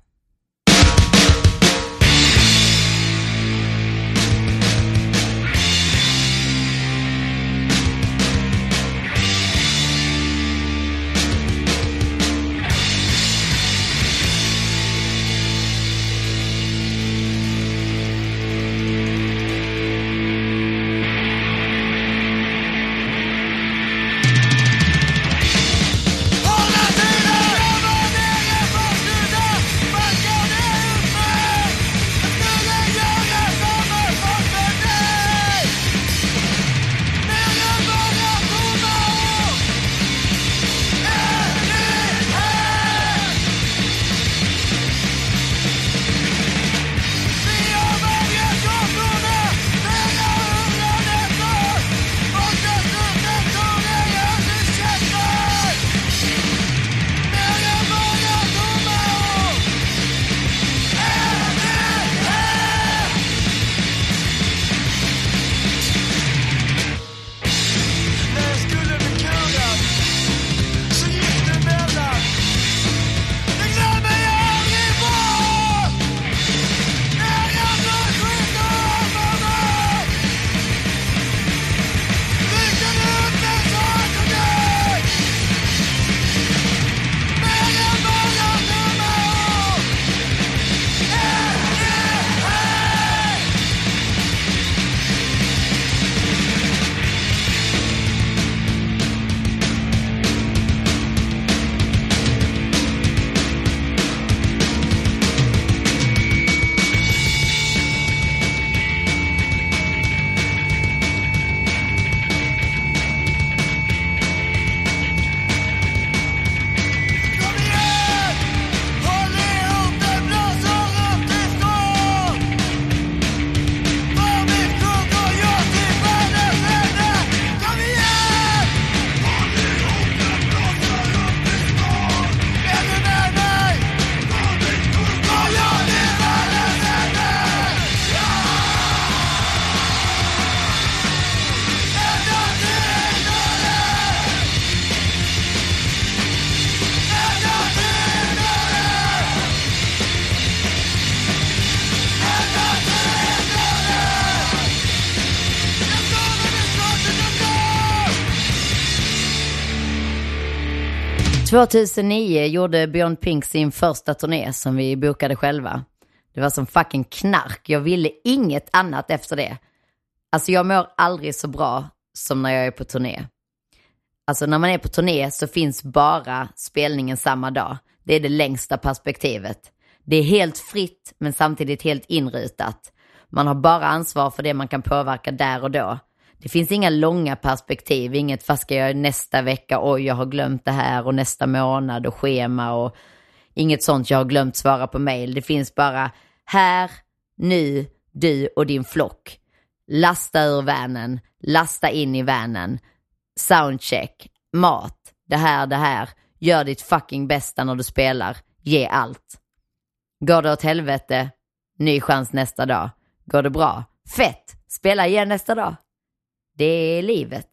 [SPEAKER 1] 2009 gjorde Beyond Pink sin första turné som vi bokade själva. Det var som fucking knark. Jag ville inget annat efter det. Alltså jag mår aldrig så bra som när jag är på turné. Alltså när man är på turné så finns bara spelningen samma dag. Det är det längsta perspektivet. Det är helt fritt men samtidigt helt inrutat. Man har bara ansvar för det man kan påverka där och då. Det finns inga långa perspektiv, inget vad ska jag göra nästa vecka, oj jag har glömt det här och nästa månad och schema och inget sånt jag har glömt svara på mail. Det finns bara här, nu, du och din flock. Lasta ur vanen, lasta in i vanen, soundcheck, mat, det här, det här. Gör ditt fucking bästa när du spelar, ge allt. Går det åt helvete, ny chans nästa dag. Går det bra, fett, spela igen nästa dag. Det är livet.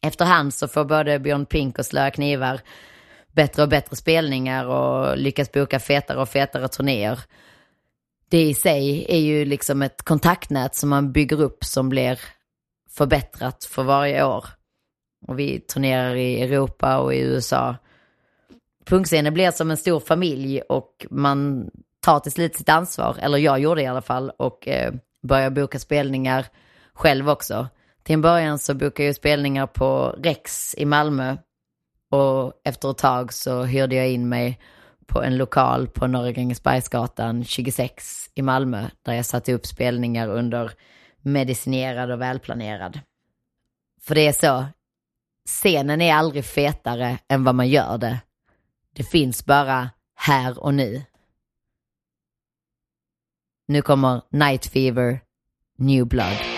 [SPEAKER 1] Efterhand så får både Björn Pink och Slöa Knivar bättre och bättre spelningar och lyckas boka fetare och fetare turnéer. Det i sig är ju liksom ett kontaktnät som man bygger upp som blir förbättrat för varje år. Och vi turnerar i Europa och i USA. Punkscenen blir som en stor familj och man tar till slut sitt ansvar, eller jag gjorde det i alla fall, och eh, börjar boka spelningar själv också. Till en början så bokade jag spelningar på Rex i Malmö och efter ett tag så hyrde jag in mig på en lokal på Norra Grängesbergsgatan 26 i Malmö där jag satte upp spelningar under medicinerad och välplanerad. För det är så, scenen är aldrig fetare än vad man gör det. Det finns bara här och nu. Nu kommer Night Fever, New Blood.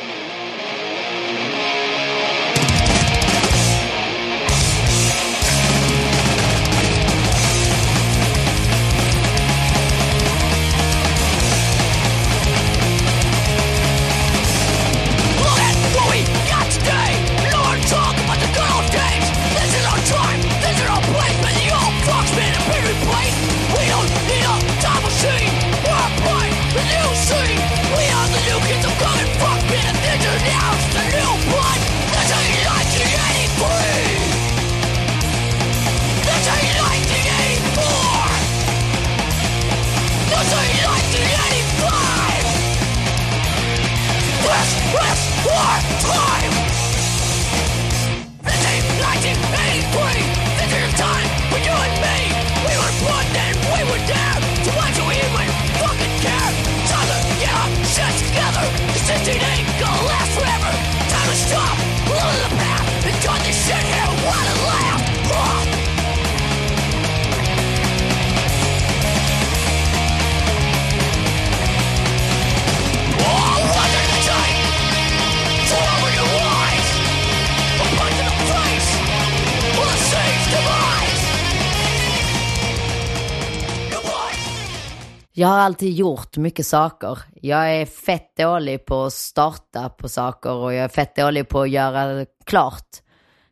[SPEAKER 1] Jag har alltid gjort mycket saker. Jag är fett dålig på att starta på saker och jag är fett dålig på att göra klart.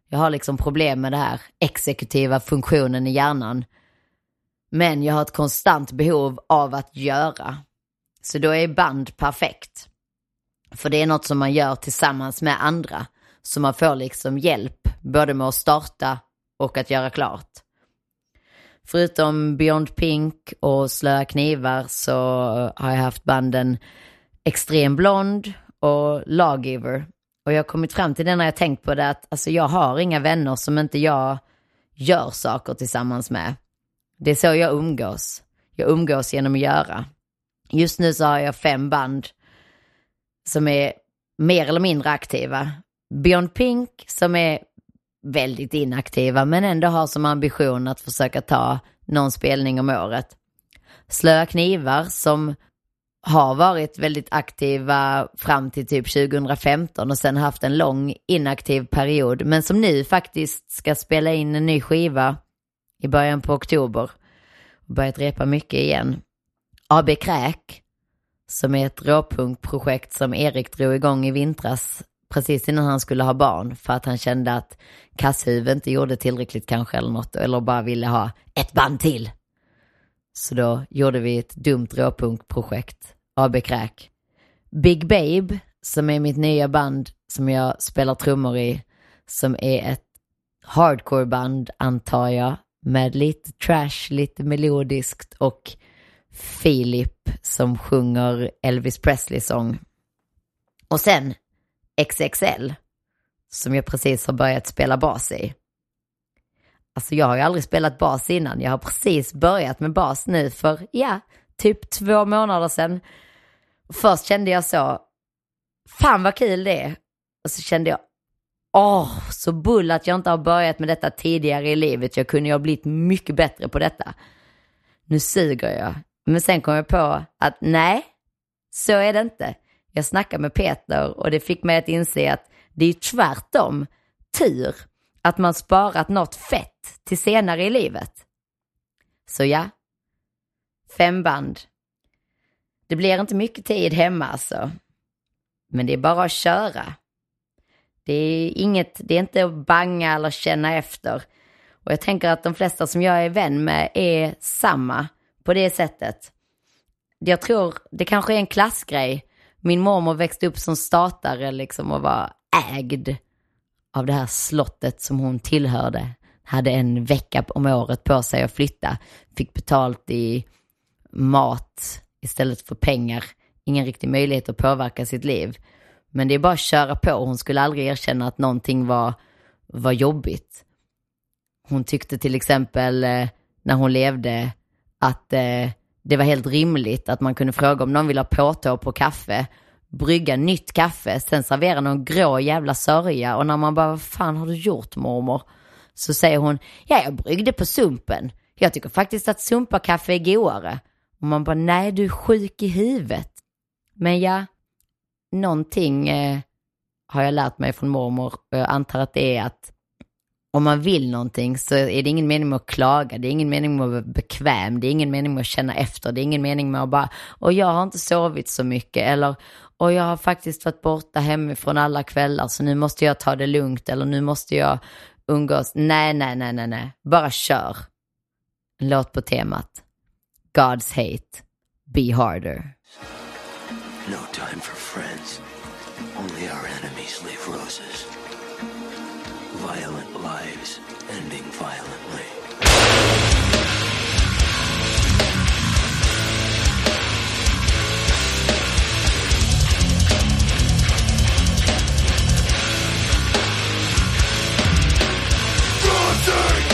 [SPEAKER 1] Jag har liksom problem med det här exekutiva funktionen i hjärnan. Men jag har ett konstant behov av att göra. Så då är band perfekt. För det är något som man gör tillsammans med andra. Så man får liksom hjälp både med att starta och att göra klart. Förutom Beyond Pink och Slöa knivar så har jag haft banden Extrem Blond och Lawgiver. Och jag har kommit fram till det när jag tänkt på det att alltså, jag har inga vänner som inte jag gör saker tillsammans med. Det är så jag umgås. Jag umgås genom att göra. Just nu så har jag fem band som är mer eller mindre aktiva. Beyond Pink som är väldigt inaktiva men ändå har som ambition att försöka ta någon spelning om året. Slöa knivar som har varit väldigt aktiva fram till typ 2015 och sen haft en lång inaktiv period men som nu faktiskt ska spela in en ny skiva i början på oktober börjat repa mycket igen. AB Kräk som är ett råpunkprojekt som Erik drog igång i vintras precis innan han skulle ha barn för att han kände att Kasshuvud inte gjorde tillräckligt kanske eller något eller bara ville ha ett band till. Så då gjorde vi ett dumt råpunkprojekt, AB Kräk. Big Babe, som är mitt nya band som jag spelar trummor i, som är ett hardcoreband antar jag, med lite trash, lite melodiskt och Filip som sjunger Elvis Presley-sång. Och sen XXL, som jag precis har börjat spela bas i. Alltså jag har ju aldrig spelat bas innan. Jag har precis börjat med bas nu för, ja, typ två månader sedan. Först kände jag så, fan vad kul det är. Och så kände jag, åh, så bull att jag inte har börjat med detta tidigare i livet. Jag kunde ju ha blivit mycket bättre på detta. Nu suger jag. Men sen kom jag på att nej, så är det inte. Jag snackade med Peter och det fick mig att inse att det är tvärtom tur att man sparat något fett till senare i livet. Så ja, fem band. Det blir inte mycket tid hemma alltså. Men det är bara att köra. Det är inget, det är inte att banga eller känna efter. Och jag tänker att de flesta som jag är vän med är samma på det sättet. Jag tror det kanske är en klassgrej. Min mormor växte upp som statare liksom och var ägd av det här slottet som hon tillhörde. Hade en vecka om året på sig att flytta. Fick betalt i mat istället för pengar. Ingen riktig möjlighet att påverka sitt liv. Men det är bara att köra på. Hon skulle aldrig erkänna att någonting var, var jobbigt. Hon tyckte till exempel eh, när hon levde att eh, det var helt rimligt att man kunde fråga om någon vill ha påtå på kaffe, brygga nytt kaffe, sen servera någon grå jävla sörja och när man bara, vad fan har du gjort mormor? Så säger hon, ja jag bryggde på sumpen. Jag tycker faktiskt att sumpakaffe är godare. Och man bara, nej du är sjuk i huvudet. Men ja, någonting eh, har jag lärt mig från mormor och jag antar att det är att om man vill någonting så är det ingen mening med att klaga, det är ingen mening med att vara bekväm, det är ingen mening med att känna efter, det är ingen mening med att bara, och jag har inte sovit så mycket eller, och jag har faktiskt varit borta hemifrån alla kvällar så nu måste jag ta det lugnt eller nu måste jag umgås. Nej, nej, nej, nej, nej, bara kör. En låt på temat. God's hate, be harder.
[SPEAKER 3] No time for friends. Only our enemies leave roses. Violent lives ending violently.
[SPEAKER 2] Daunting,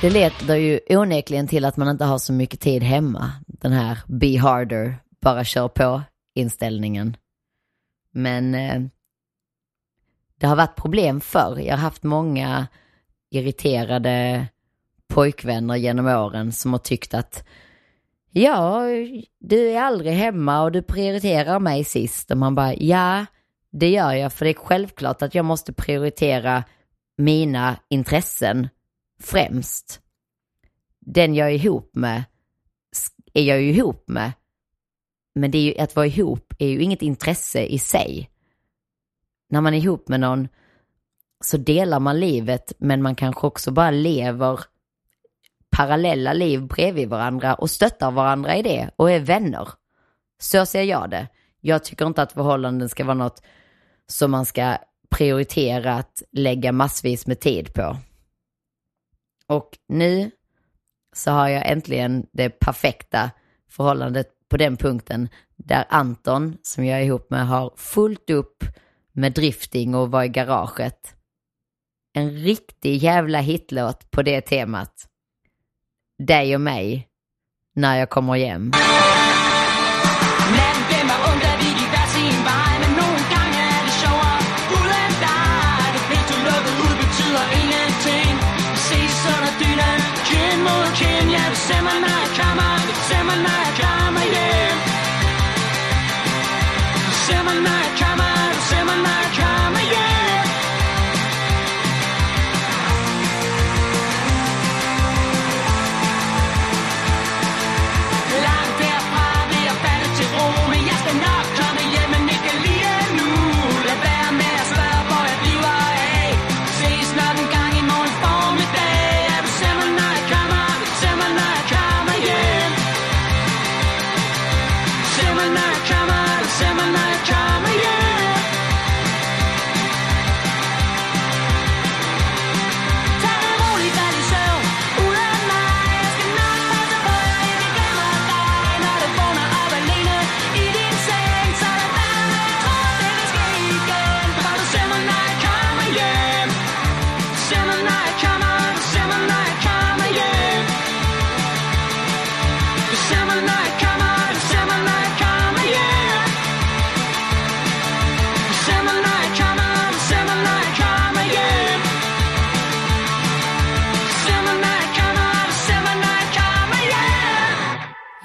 [SPEAKER 1] Det leder ju onekligen till att man inte har så mycket tid hemma. Den här be harder, bara kör på inställningen. Men eh, det har varit problem förr. Jag har haft många irriterade pojkvänner genom åren som har tyckt att ja, du är aldrig hemma och du prioriterar mig sist. Och man bara, ja, det gör jag för det är självklart att jag måste prioritera mina intressen främst. Den jag är ihop med är jag ju ihop med. Men det är ju, att vara ihop är ju inget intresse i sig. När man är ihop med någon så delar man livet men man kanske också bara lever parallella liv bredvid varandra och stöttar varandra i det och är vänner. Så ser jag det. Jag tycker inte att förhållanden ska vara något som man ska prioritera att lägga massvis med tid på. Och nu så har jag äntligen det perfekta förhållandet på den punkten där Anton, som jag är ihop med, har fullt upp med drifting och var i garaget. En riktig jävla hitlåt på det temat. Dig och mig, när jag kommer hem.
[SPEAKER 4] Natten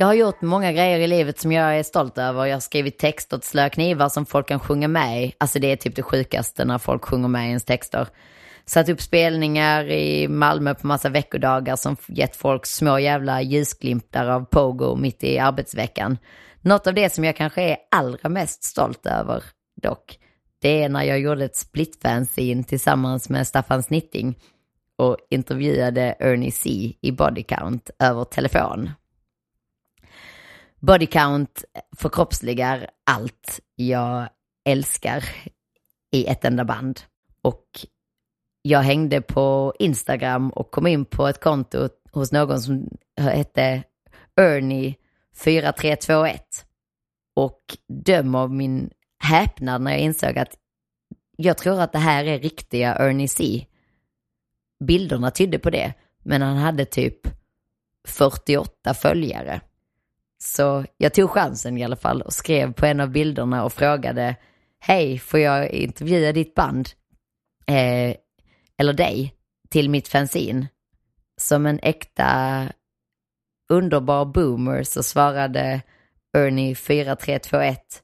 [SPEAKER 1] Jag har gjort många grejer i livet som jag är stolt över. Jag har skrivit texter till Slöa knivar som folk kan sjunga med i. Alltså det är typ det sjukaste när folk sjunger med i ens texter. Satt upp spelningar i Malmö på massa veckodagar som gett folk små jävla ljusglimtar av pogo mitt i arbetsveckan. Något av det som jag kanske är allra mest stolt över dock, det är när jag gjorde ett split-fanzine tillsammans med Staffan Snitting och intervjuade Ernie C i Body Count över telefon. Body Count förkroppsligar allt jag älskar i ett enda band. Och jag hängde på Instagram och kom in på ett konto hos någon som hette Ernie 4321. Och döm av min häpnad när jag insåg att jag tror att det här är riktiga Ernie C. Bilderna tydde på det, men han hade typ 48 följare. Så jag tog chansen i alla fall och skrev på en av bilderna och frågade Hej, får jag intervjua ditt band? Eh, eller dig till mitt fanzine. Som en äkta underbar boomer så svarade Ernie 4321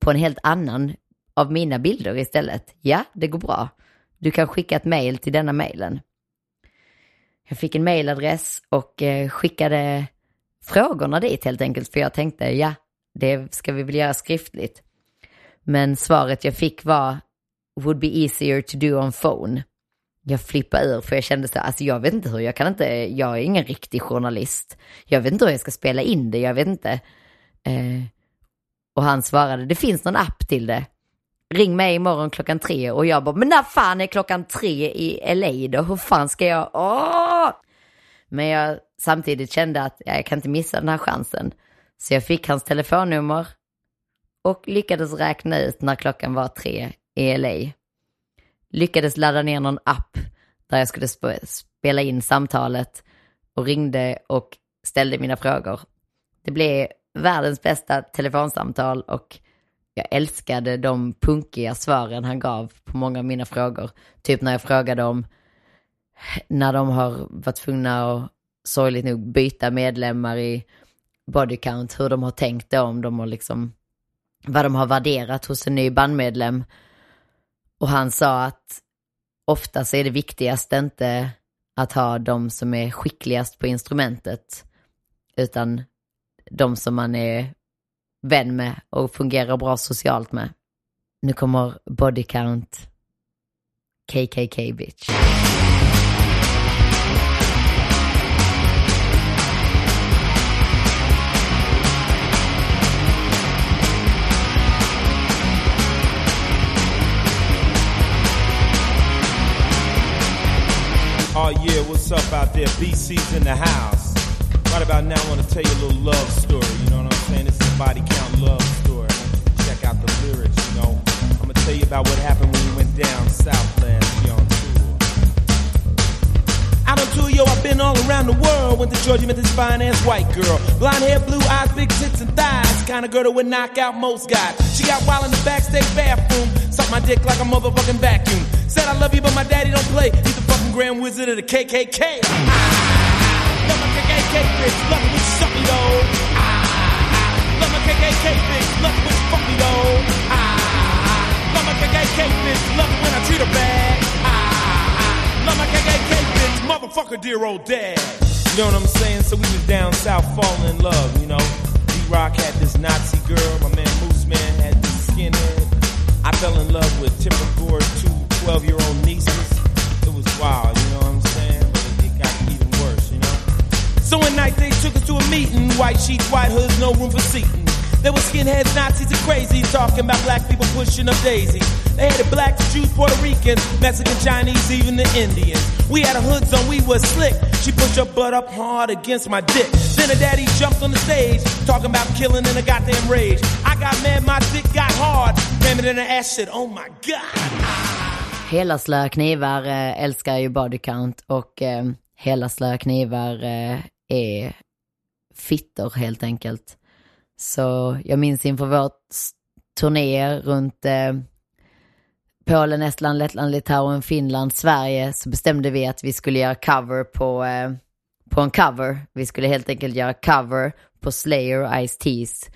[SPEAKER 1] på en helt annan av mina bilder istället. Ja, det går bra. Du kan skicka ett mail till denna mailen. Jag fick en mailadress och eh, skickade frågorna dit helt enkelt för jag tänkte ja, det ska vi väl göra skriftligt. Men svaret jag fick var would be easier to do on phone. Jag flippade ur för jag kände så alltså jag vet inte hur, jag kan inte, jag är ingen riktig journalist. Jag vet inte hur jag ska spela in det, jag vet inte. Eh, och han svarade, det finns någon app till det. Ring mig imorgon klockan tre och jag bara, men när fan är klockan tre i LA då? Hur fan ska jag, åh! Men jag samtidigt kände att jag kan inte missa den här chansen. Så jag fick hans telefonnummer och lyckades räkna ut när klockan var tre i LA. Lyckades ladda ner någon app där jag skulle sp spela in samtalet och ringde och ställde mina frågor. Det blev världens bästa telefonsamtal och jag älskade de punkiga svaren han gav på många av mina frågor. Typ när jag frågade om när de har varit tvungna att sorgligt nog byta medlemmar i Bodycount, hur de har tänkt då, om de har liksom, vad de har värderat hos en ny bandmedlem. Och han sa att ofta så är det viktigaste inte att ha de som är skickligast på instrumentet, utan de som man är vän med och fungerar bra socialt med. Nu kommer Bodycount KKK bitch.
[SPEAKER 5] Oh yeah, what's up out there? BC's in the house. Right about now, I want to tell you a little love story. You know what I'm saying? This is a body count love story. Check out the lyrics. You know, I'm gonna tell you about what happened when we went down south last year on tour. Out on tour, yo, I've been all around the world. Went to Georgia, met this fine ass white girl. Blonde hair, blue eyes, big tits and thighs. Kind of girl that would knock out most guys. She got wild in the backstage bathroom. Sucked my dick like a motherfucking vacuum. Said I love you, but my daddy don't play. He's grand wizard of the KKK. Ah, love my KKK bitch, love it suck me though. Ah, love my KKK bitch, love it fuck me though. Ah, love my KKK bitch, love it when I treat her bad. Ah, love my KKK bitch, motherfucker, dear old dad. You know what I'm saying? So we was down south falling in love, you know. D-Rock had this Nazi girl, my man Moose Man had this skinhead. I fell in love with Tipper Gore's two 12-year-old nieces. You know what I'm saying? It, got even worse, you know? So one night they took us to a meeting. White sheets, white hoods, no room for seating. There were skinheads, Nazis, and crazies talking about black people pushing up daisies. They had the blacks, Jews, Puerto Ricans, Mexican, Chinese, even the Indians. We had a hoods on, we was slick. She pushed her butt up hard against my dick. Then her daddy jumped on the stage, talking about killing in a goddamn rage. I got mad, my dick got hard. Damn it in her ass shit, oh my god.
[SPEAKER 1] Hela Slöa Knivar eh, älskar ju body count och eh, hela Slöa Knivar eh, är fittor helt enkelt. Så jag minns inför vårt turné runt eh, Polen, Estland, Lettland, Litauen, Finland, Sverige så bestämde vi att vi skulle göra cover på eh, på en cover. Vi skulle helt enkelt göra cover på Slayer och Ice-T's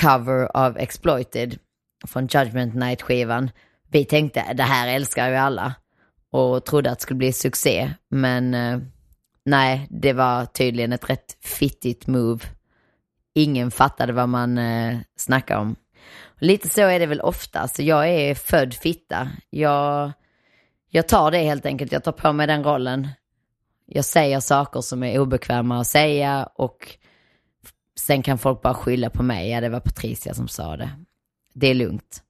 [SPEAKER 1] cover av Exploited från Judgment Night-skivan. Vi tänkte det här älskar ju alla och trodde att det skulle bli succé. Men eh, nej, det var tydligen ett rätt fittigt move. Ingen fattade vad man eh, snackade om. Lite så är det väl ofta, så jag är född fitta. Jag, jag tar det helt enkelt, jag tar på mig den rollen. Jag säger saker som är obekväma att säga och sen kan folk bara skylla på mig. Ja, det var Patricia som sa det. Det är lugnt.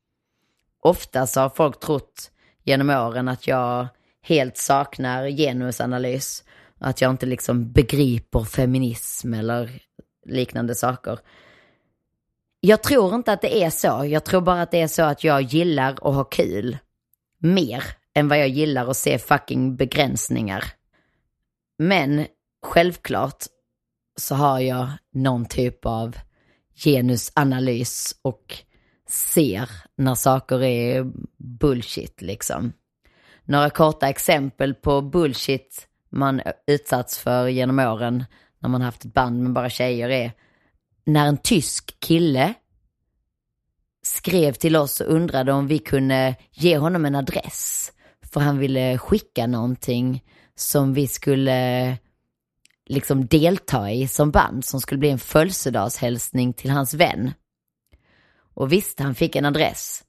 [SPEAKER 1] Ofta så har folk trott genom åren att jag helt saknar genusanalys. Att jag inte liksom begriper feminism eller liknande saker. Jag tror inte att det är så. Jag tror bara att det är så att jag gillar att ha kul. Mer än vad jag gillar att se fucking begränsningar. Men självklart så har jag någon typ av genusanalys och ser när saker är bullshit liksom. Några korta exempel på bullshit man utsatts för genom åren när man haft ett band med bara tjejer är när en tysk kille skrev till oss och undrade om vi kunde ge honom en adress. För han ville skicka någonting som vi skulle liksom delta i som band, som skulle bli en födelsedagshälsning till hans vän. Och visst, han fick en adress.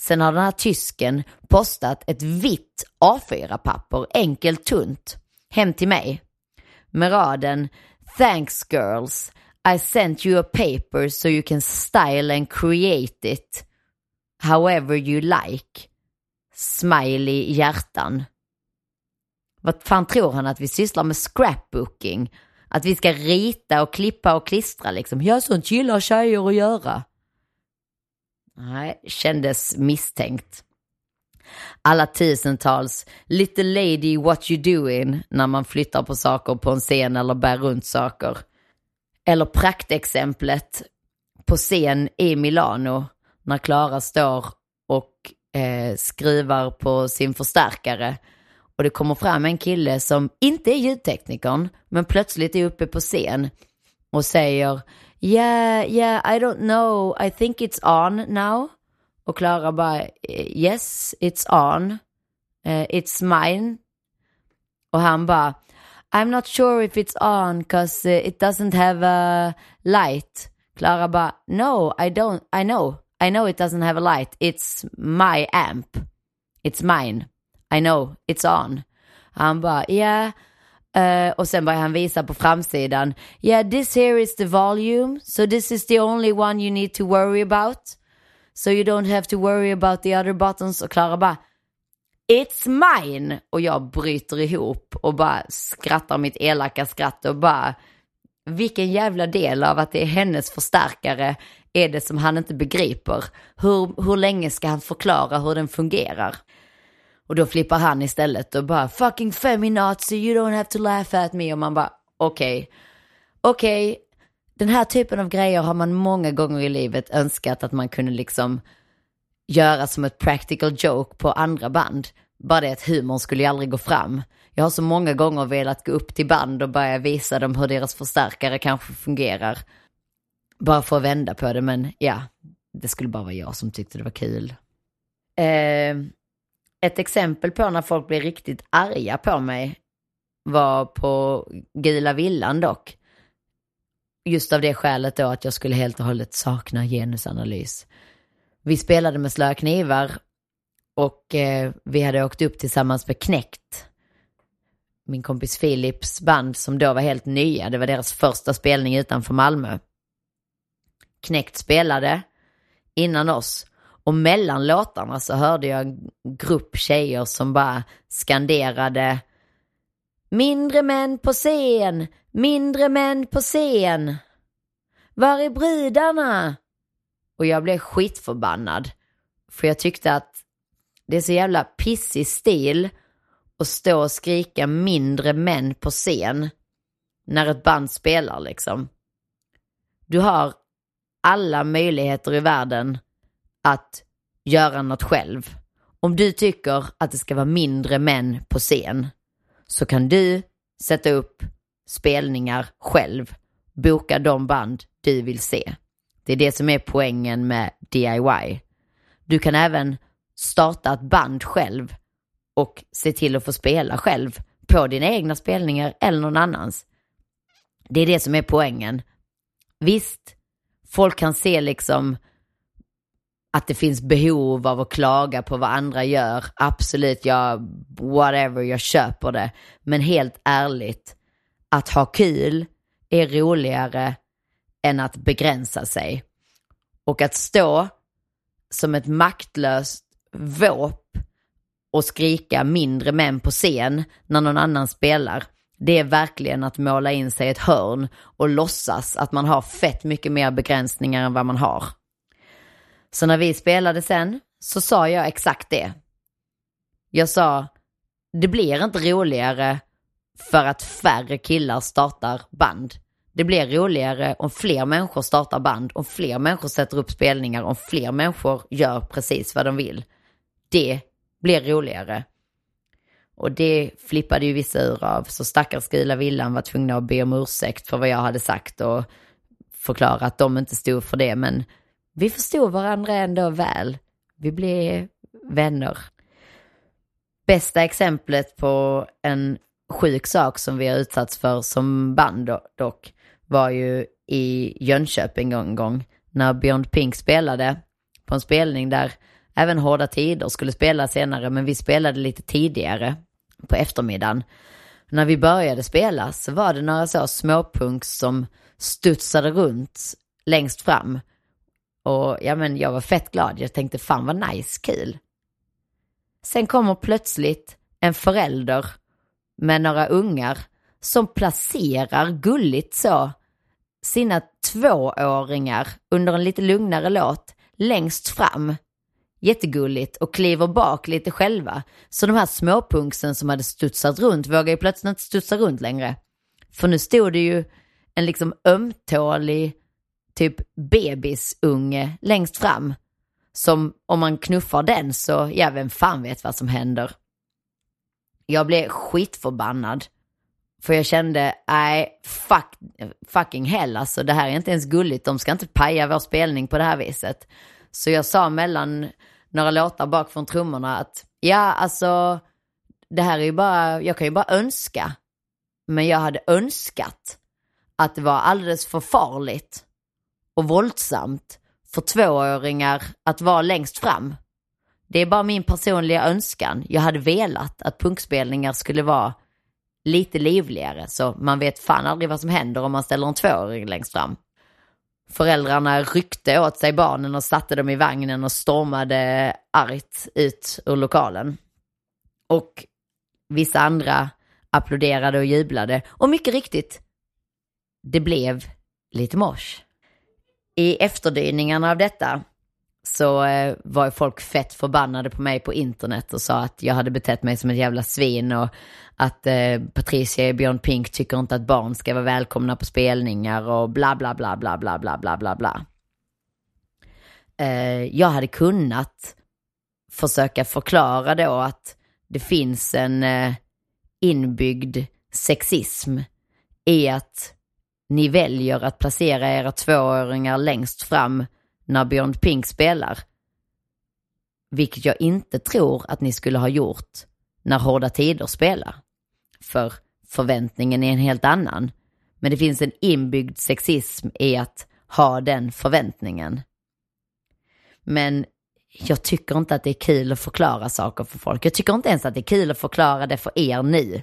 [SPEAKER 1] Sen har den här tysken postat ett vitt A4-papper, enkelt tunt, hem till mig. Med raden Thanks girls, I sent you a paper so you can style and create it however you like. Smiley hjärtan. Vad fan tror han att vi sysslar med scrapbooking? Att vi ska rita och klippa och klistra liksom? Ja, sånt gillar tjejer att göra. Nej, kändes misstänkt. Alla tusentals “Little lady what you doing” när man flyttar på saker på en scen eller bär runt saker. Eller praktexemplet på scen i Milano när Klara står och eh, skruvar på sin förstärkare och det kommer fram en kille som inte är ljudteknikern men plötsligt är uppe på scen och säger Yeah, yeah, I don't know, I think it's on now. Och Klara bara Yes, it's on. Uh, it's mine. Och han bara I'm not sure if it's on cause uh, it doesn't have a light. Klara bara No, I don't, I know. I know it doesn't have a light. It's my amp. It's mine. I know, it's on. Han bara, yeah. Uh, och sen börjar han visa på framsidan. Yeah, this here is the volume. So this is the only one you need to worry about. So you don't have to worry about the other buttons. Och Klara bara, It's mine! Och jag bryter ihop och bara skrattar mitt elaka skratt och bara, vilken jävla del av att det är hennes förstärkare är det som han inte begriper? Hur, hur länge ska han förklara hur den fungerar? Och då flippar han istället och bara fucking feminazi, you don't have to laugh at me. Och man bara okej, okay. okej, okay. den här typen av grejer har man många gånger i livet önskat att man kunde liksom göra som ett practical joke på andra band. Bara det att humorn skulle ju aldrig gå fram. Jag har så många gånger velat gå upp till band och börja visa dem hur deras förstärkare kanske fungerar. Bara för att vända på det, men ja, det skulle bara vara jag som tyckte det var kul. Eh, ett exempel på när folk blir riktigt arga på mig var på Gula Villan dock. Just av det skälet då att jag skulle helt och hållet sakna genusanalys. Vi spelade med slöa knivar och eh, vi hade åkt upp tillsammans med Knäckt. Min kompis Philips band som då var helt nya. Det var deras första spelning utanför Malmö. Knäckt spelade innan oss och mellan låtarna så hörde jag en grupp tjejer som bara skanderade Mindre män på scen, mindre män på scen. Var är brudarna? Och jag blev skitförbannad. För jag tyckte att det är så jävla pissig stil att stå och skrika mindre män på scen när ett band spelar liksom. Du har alla möjligheter i världen att göra något själv. Om du tycker att det ska vara mindre män på scen så kan du sätta upp spelningar själv. Boka de band du vill se. Det är det som är poängen med DIY. Du kan även starta ett band själv och se till att få spela själv på dina egna spelningar eller någon annans. Det är det som är poängen. Visst, folk kan se liksom att det finns behov av att klaga på vad andra gör. Absolut, jag, whatever, jag köper det. Men helt ärligt, att ha kul är roligare än att begränsa sig. Och att stå som ett maktlöst våp och skrika mindre män på scen när någon annan spelar. Det är verkligen att måla in sig i ett hörn och låtsas att man har fett mycket mer begränsningar än vad man har. Så när vi spelade sen så sa jag exakt det. Jag sa, det blir inte roligare för att färre killar startar band. Det blir roligare om fler människor startar band, om fler människor sätter upp spelningar, om fler människor gör precis vad de vill. Det blir roligare. Och det flippade ju vissa ur av, så stackars Gula Villan var tvungna att be om ursäkt för vad jag hade sagt och förklara att de inte stod för det. Men vi förstod varandra ändå väl. Vi blev vänner. Bästa exemplet på en sjuk sak som vi har utsatts för som band dock var ju i Jönköping en gång när Beyond Pink spelade på en spelning där även Hårda Tider skulle spela senare men vi spelade lite tidigare på eftermiddagen. När vi började spela så var det några så småpunks som studsade runt längst fram. Och ja men jag var fett glad. Jag tänkte fan vad nice, kul. Sen kommer plötsligt en förälder med några ungar som placerar gulligt så sina tvååringar under en lite lugnare låt längst fram. Jättegulligt och kliver bak lite själva. Så de här småpunksen som hade studsat runt vågar ju plötsligt inte studsa runt längre. För nu stod det ju en liksom ömtålig typ bebisunge längst fram. Som om man knuffar den så, ja vem fan vet vad som händer. Jag blev skitförbannad. För jag kände, nej, fuck, fucking hell alltså. Det här är inte ens gulligt. De ska inte paja vår spelning på det här viset. Så jag sa mellan några låtar bak från trummorna att, ja alltså, det här är ju bara, jag kan ju bara önska. Men jag hade önskat att det var alldeles för farligt och våldsamt för tvååringar att vara längst fram. Det är bara min personliga önskan. Jag hade velat att punkspelningar skulle vara lite livligare så man vet fan aldrig vad som händer om man ställer en tvååring längst fram. Föräldrarna ryckte åt sig barnen och satte dem i vagnen och stormade argt ut ur lokalen. Och vissa andra applåderade och jublade. Och mycket riktigt, det blev lite mosh. I efterdyningarna av detta så eh, var folk fett förbannade på mig på internet och sa att jag hade betett mig som ett jävla svin och att eh, Patricia i Beyond Pink tycker inte att barn ska vara välkomna på spelningar och bla bla bla bla bla bla bla bla bla. Eh, jag hade kunnat försöka förklara då att det finns en eh, inbyggd sexism i att ni väljer att placera era tvååringar längst fram när Beyond Pink spelar. Vilket jag inte tror att ni skulle ha gjort när Hårda Tider spelar. För förväntningen är en helt annan. Men det finns en inbyggd sexism i att ha den förväntningen. Men jag tycker inte att det är kul att förklara saker för folk. Jag tycker inte ens att det är kul att förklara det för er nu.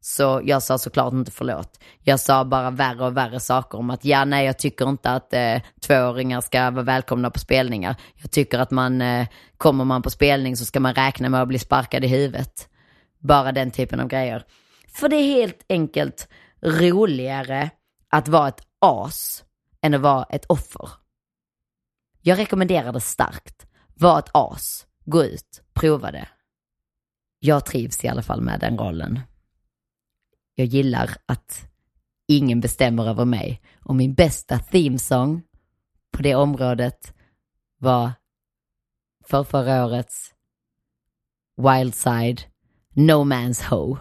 [SPEAKER 1] Så jag sa såklart inte förlåt. Jag sa bara värre och värre saker om att ja, nej, jag tycker inte att eh, tvååringar ska vara välkomna på spelningar. Jag tycker att man, eh, kommer man på spelning så ska man räkna med att bli sparkad i huvudet. Bara den typen av grejer. För det är helt enkelt roligare att vara ett as än att vara ett offer. Jag rekommenderar det starkt. Var ett as. Gå ut. Prova det. Jag trivs i alla fall med den rollen. Jag gillar att ingen bestämmer över mig. Och min bästa themesång på det området var för förra årets Wildside No Man's Hoe.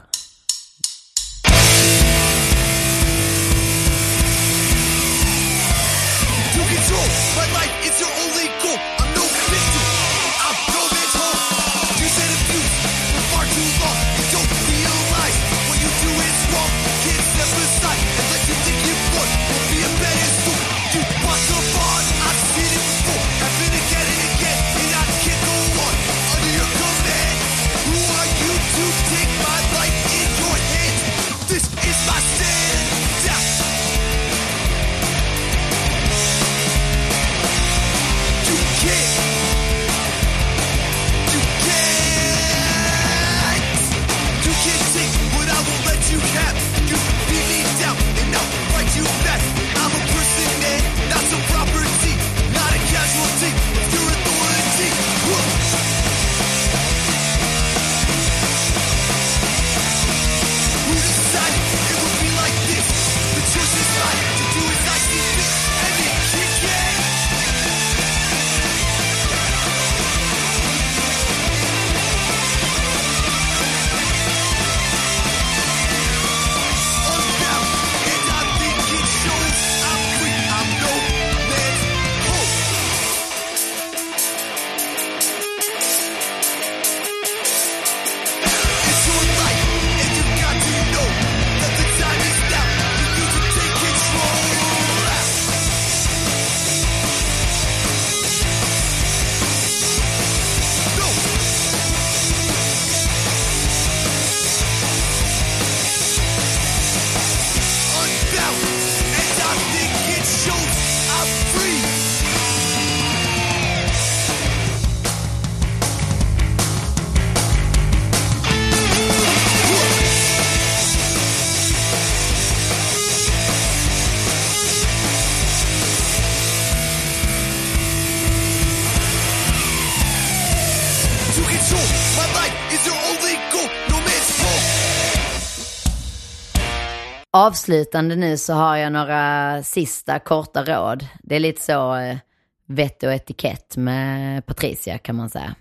[SPEAKER 1] Avslutande nu så har jag några sista korta råd. Det är lite så eh, vett och etikett med Patricia kan man säga.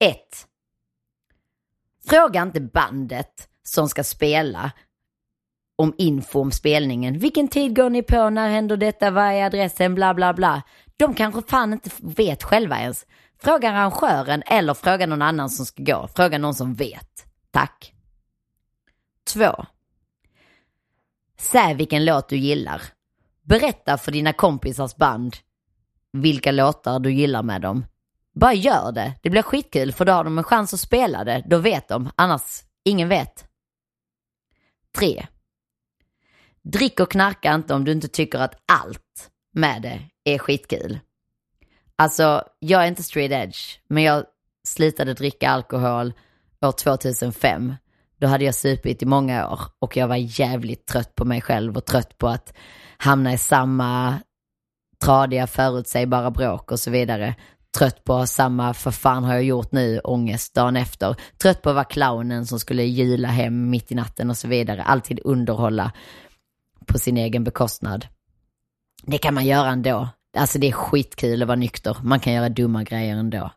[SPEAKER 1] 1. Fråga inte bandet som ska spela om info om spelningen. Vilken tid går ni på? När händer detta? Vad är adressen? Bla bla bla. De kanske fan inte vet själva ens. Fråga arrangören eller fråga någon annan som ska gå. Fråga någon som vet. Tack. 2. Säg vilken låt du gillar. Berätta för dina kompisars band vilka låtar du gillar med dem. Bara gör det. Det blir skitkul för då har de en chans att spela det. Då vet de. Annars, ingen vet. 3. Drick och knarka inte om du inte tycker att allt med det är skitkul. Alltså, jag är inte straight edge, men jag slutade dricka alkohol år 2005. Då hade jag supit i många år och jag var jävligt trött på mig själv och trött på att hamna i samma tradiga förutsägbara bråk och så vidare. Trött på samma, för fan har jag gjort nu, ångest dagen efter. Trött på att vara clownen som skulle jula hem mitt i natten och så vidare. Alltid underhålla på sin egen bekostnad. Det kan man göra ändå. Alltså det är skitkul att vara nykter. Man kan göra dumma grejer ändå.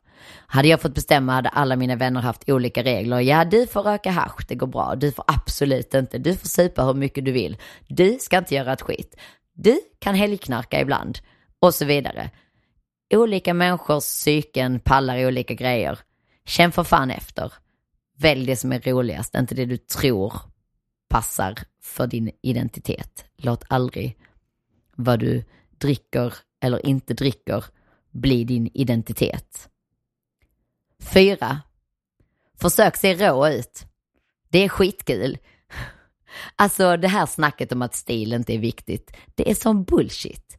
[SPEAKER 1] Hade jag fått bestämma hade alla mina vänner haft olika regler. Ja, du får röka hasch, det går bra. Du får absolut inte. Du får supa hur mycket du vill. Du ska inte göra ett skit. Du kan helgknarka ibland. Och så vidare. Olika människors psyken pallar olika grejer. Känn för fan efter. Välj det som är roligast, inte det du tror passar för din identitet. Låt aldrig vad du dricker eller inte dricker bli din identitet. 4. Försök se rå ut. Det är skitkul. Alltså det här snacket om att stil inte är viktigt, det är som bullshit.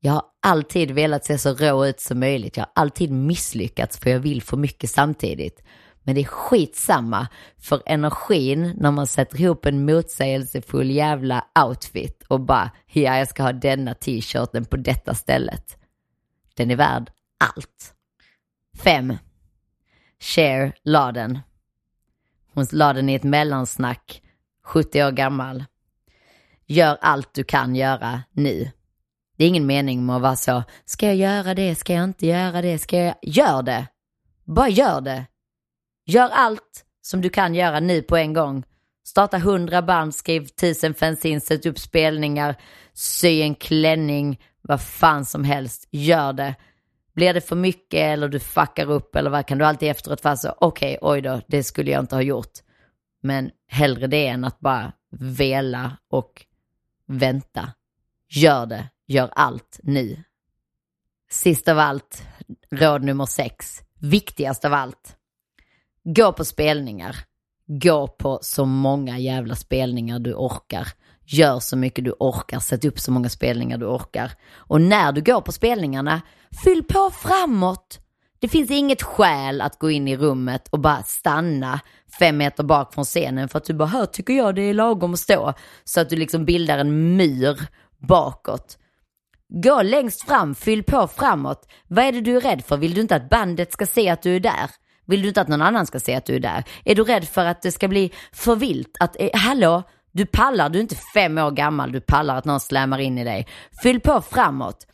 [SPEAKER 1] Jag har alltid velat se så rå ut som möjligt. Jag har alltid misslyckats för jag vill för mycket samtidigt. Men det är skitsamma för energin när man sätter ihop en motsägelsefull jävla outfit och bara, ja jag ska ha denna t-shirten på detta stället. Den är värd allt. 5. Cher la den. Hon la den i ett mellansnack, 70 år gammal. Gör allt du kan göra nu. Det är ingen mening med att vara så, ska jag göra det, ska jag inte göra det, ska jag... Gör det! Bara gör det! Gör allt som du kan göra nu på en gång. Starta hundra band, skriv tusen fanzine, sätt upp spelningar, sy en klänning, vad fan som helst. Gör det. Blir det för mycket eller du fuckar upp eller vad kan du alltid efteråt vara så, okej, okay, oj då, det skulle jag inte ha gjort. Men hellre det än att bara vela och vänta. Gör det, gör allt nu. Sist av allt, råd nummer sex, viktigast av allt. Gå på spelningar. Gå på så många jävla spelningar du orkar. Gör så mycket du orkar, sätt upp så många spelningar du orkar. Och när du går på spelningarna, fyll på framåt. Det finns inget skäl att gå in i rummet och bara stanna fem meter bak från scenen för att du bara, här tycker jag det är lagom att stå. Så att du liksom bildar en mur bakåt. Gå längst fram, fyll på framåt. Vad är det du är rädd för? Vill du inte att bandet ska se att du är där? Vill du inte att någon annan ska se att du är där? Är du rädd för att det ska bli för vilt? Att, eh, hallå, du pallar, du är inte fem år gammal, du pallar att någon slämmar in i dig. Fyll på framåt.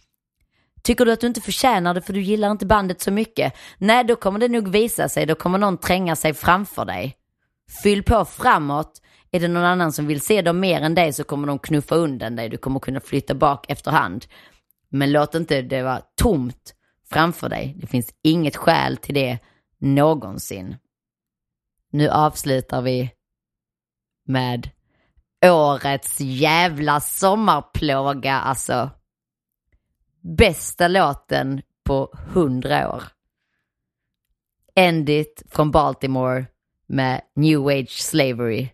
[SPEAKER 1] Tycker du att du inte förtjänar det för du gillar inte bandet så mycket? Nej, då kommer det nog visa sig, då kommer någon tränga sig framför dig. Fyll på framåt. Är det någon annan som vill se dem mer än dig så kommer de knuffa undan dig. Du kommer kunna flytta bak efterhand. Men låt inte det vara tomt framför dig. Det finns inget skäl till det någonsin. Nu avslutar vi med årets jävla sommarplåga alltså. Bästa låten på hundra år. End it från Baltimore med New Age Slavery.